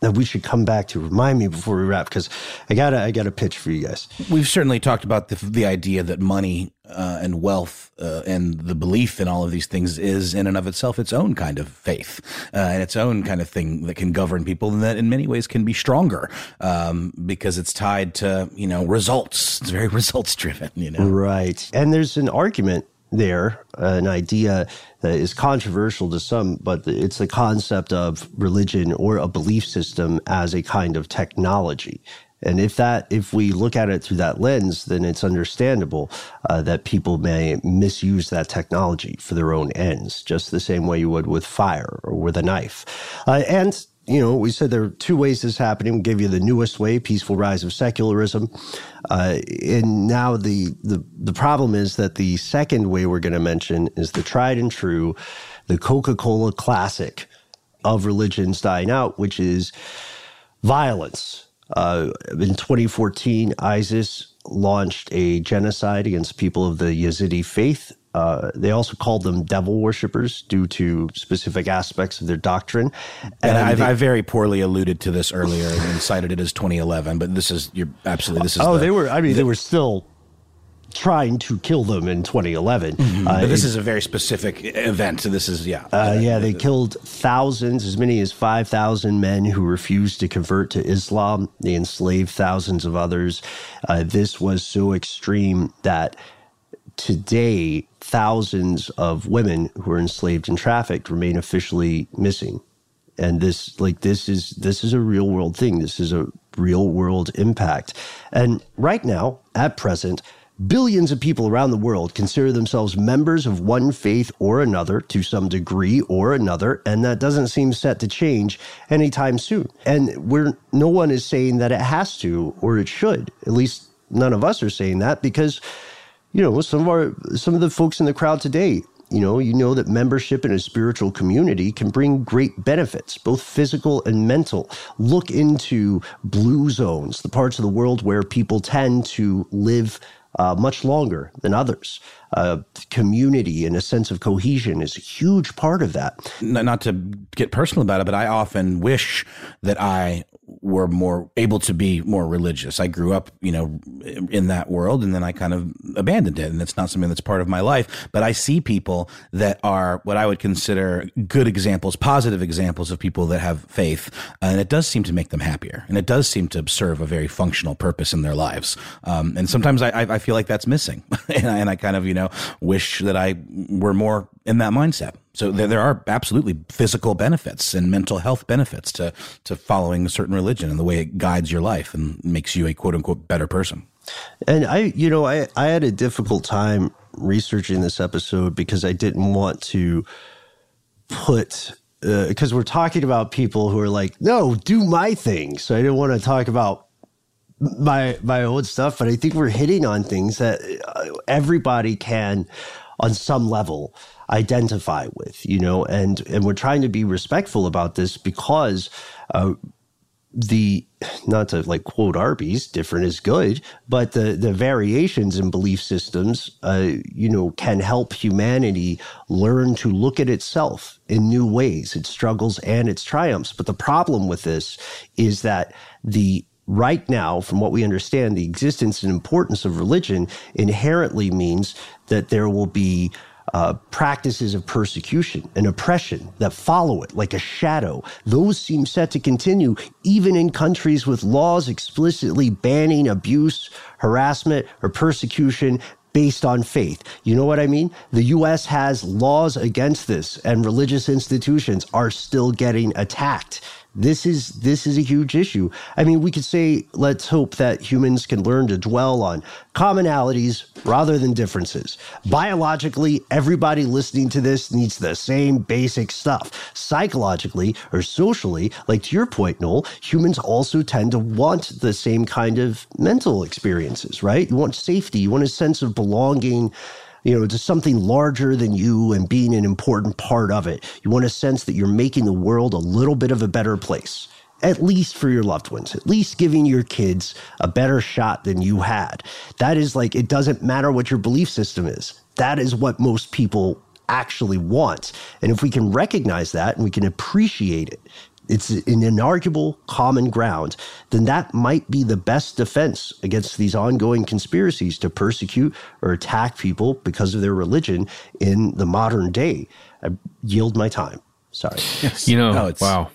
that we should come back to remind me before we wrap because I gotta I got a pitch for you guys. We've certainly talked about the, the idea that money uh, and wealth uh, and the belief in all of these things is in and of itself its own kind of faith uh, and its own kind of thing that can govern people and that in many ways can be stronger um, because it's tied to you know results. It's very results driven, you know. Right, and there's an argument there, an idea that is controversial to some, but it's the concept of religion or a belief system as a kind of technology. And if that, if we look at it through that lens, then it's understandable uh, that people may misuse that technology for their own ends, just the same way you would with fire or with a knife. Uh, and you know, we said there are two ways this is happening. We gave you the newest way, peaceful rise of secularism. Uh, and now the, the, the problem is that the second way we're going to mention is the tried and true, the Coca-Cola classic of religions dying out, which is violence. Uh, in 2014, ISIS launched a genocide against people of the Yazidi faith uh, they also called them devil worshippers due to specific aspects of their doctrine. And, and I, they, I, very poorly alluded to this earlier and cited it as 2011, but this is you're absolutely this is. Oh, the, they were. I mean, the, they were still trying to kill them in 2011. Mm-hmm. Uh, but this is a very specific event. So this is yeah. Uh, yeah, they killed thousands, as many as 5,000 men who refused to convert to Islam. They enslaved thousands of others. Uh, this was so extreme that today thousands of women who are enslaved and trafficked remain officially missing and this like this is this is a real world thing this is a real world impact and right now at present billions of people around the world consider themselves members of one faith or another to some degree or another and that doesn't seem set to change anytime soon and we're no one is saying that it has to or it should at least none of us are saying that because you know, some of our some of the folks in the crowd today, you know, you know that membership in a spiritual community can bring great benefits, both physical and mental. Look into blue zones, the parts of the world where people tend to live uh, much longer than others. Uh, community and a sense of cohesion is a huge part of that. Not to get personal about it, but I often wish that I were more able to be more religious. I grew up, you know, in that world and then I kind of abandoned it. And it's not something that's part of my life. But I see people that are what I would consider good examples, positive examples of people that have faith. And it does seem to make them happier. And it does seem to serve a very functional purpose in their lives. Um, and sometimes I, I feel like that's missing. and, I, and I kind of, you know, wish that I were more in that mindset. So there, there are absolutely physical benefits and mental health benefits to to following a certain religion and the way it guides your life and makes you a quote unquote better person. And I, you know, I I had a difficult time researching this episode because I didn't want to put because uh, we're talking about people who are like, no, do my thing. So I didn't want to talk about my my own stuff, but I think we're hitting on things that uh, everybody can, on some level, identify with. You know, and and we're trying to be respectful about this because. Uh, the not to like quote Arby's, different is good, but the the variations in belief systems, uh, you know, can help humanity learn to look at itself in new ways, its struggles and its triumphs. But the problem with this is that the right now, from what we understand, the existence and importance of religion inherently means that there will be uh, practices of persecution and oppression that follow it like a shadow. Those seem set to continue even in countries with laws explicitly banning abuse, harassment, or persecution based on faith. You know what I mean? The US has laws against this, and religious institutions are still getting attacked. This is this is a huge issue. I mean, we could say let's hope that humans can learn to dwell on commonalities rather than differences. Biologically, everybody listening to this needs the same basic stuff. Psychologically or socially, like to your point, Noel, humans also tend to want the same kind of mental experiences, right? You want safety, you want a sense of belonging you know, to something larger than you and being an important part of it. You want a sense that you're making the world a little bit of a better place, at least for your loved ones, at least giving your kids a better shot than you had. That is like, it doesn't matter what your belief system is. That is what most people actually want. And if we can recognize that and we can appreciate it it's an inarguable common ground, then that might be the best defense against these ongoing conspiracies to persecute or attack people because of their religion in the modern day. I yield my time. Sorry. Yes. You know, no, wow.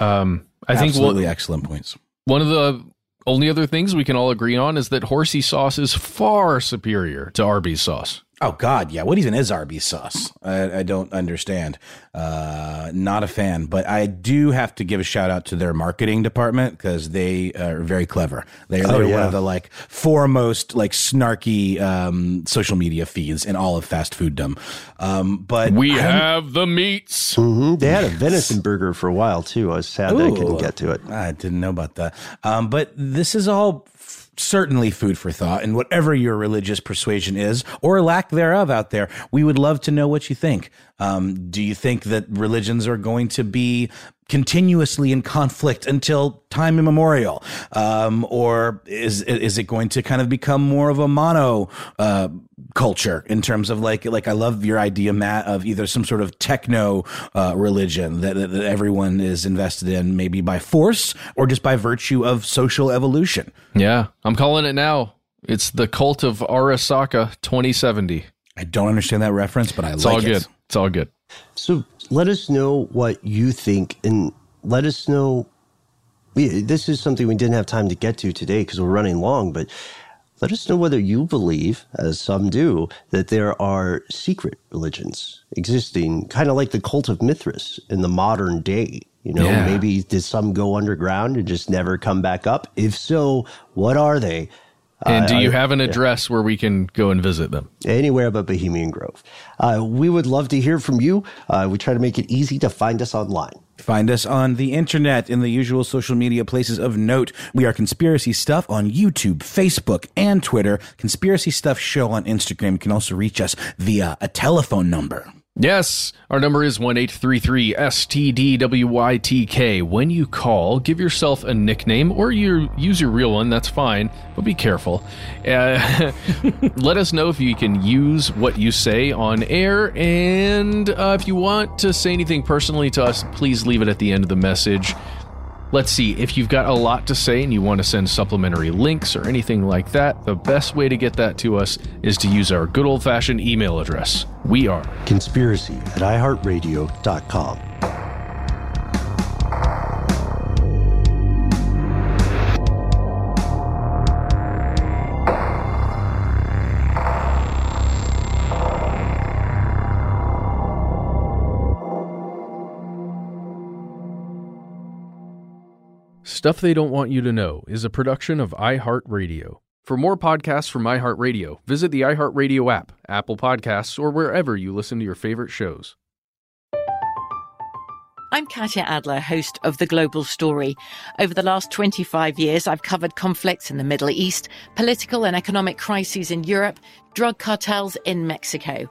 Um, I think absolutely excellent points. One of the only other things we can all agree on is that horsey sauce is far superior to Arby's sauce. Oh God, yeah. What even is Arby's sauce? I, I don't understand. Uh, not a fan, but I do have to give a shout out to their marketing department because they are very clever. They, are oh, yeah. one of the like foremost like snarky um, social media feeds in all of fast fooddom. Um, but we have the meats. Mm-hmm. They had a venison burger for a while too. I was sad Ooh, that I couldn't get to it. I didn't know about that. Um, but this is all certainly food for thought. And whatever your religious persuasion is, or lack thereof out there, we would love to know what you think. Um, do you think that religions are going to be continuously in conflict until time immemorial, um, or is is it going to kind of become more of a mono uh, culture in terms of like like I love your idea, Matt, of either some sort of techno uh, religion that, that everyone is invested in, maybe by force or just by virtue of social evolution. Yeah, I'm calling it now. It's the cult of Arasaka 2070. I don't understand that reference, but I it's like all good. It's all good. So let us know what you think and let us know. this is something we didn't have time to get to today because we're running long, but let us know whether you believe, as some do, that there are secret religions existing, kind of like the cult of Mithras in the modern day. You know, yeah. maybe did some go underground and just never come back up? If so, what are they? And do you have an address yeah. where we can go and visit them? Anywhere but Bohemian Grove. Uh, we would love to hear from you. Uh, we try to make it easy to find us online. Find us on the internet in the usual social media places of note. We are Conspiracy Stuff on YouTube, Facebook, and Twitter. Conspiracy Stuff Show on Instagram. You can also reach us via a telephone number. Yes, our number is 1833 STDWYTK. When you call, give yourself a nickname or you use your real one, that's fine, but be careful. Uh, let us know if you can use what you say on air, and uh, if you want to say anything personally to us, please leave it at the end of the message. Let's see, if you've got a lot to say and you want to send supplementary links or anything like that, the best way to get that to us is to use our good old fashioned email address. We are conspiracy at iHeartRadio.com. Stuff They Don't Want You to Know is a production of iHeartRadio. For more podcasts from iHeartRadio, visit the iHeartRadio app, Apple Podcasts, or wherever you listen to your favorite shows. I'm Katya Adler, host of The Global Story. Over the last 25 years, I've covered conflicts in the Middle East, political and economic crises in Europe, drug cartels in Mexico.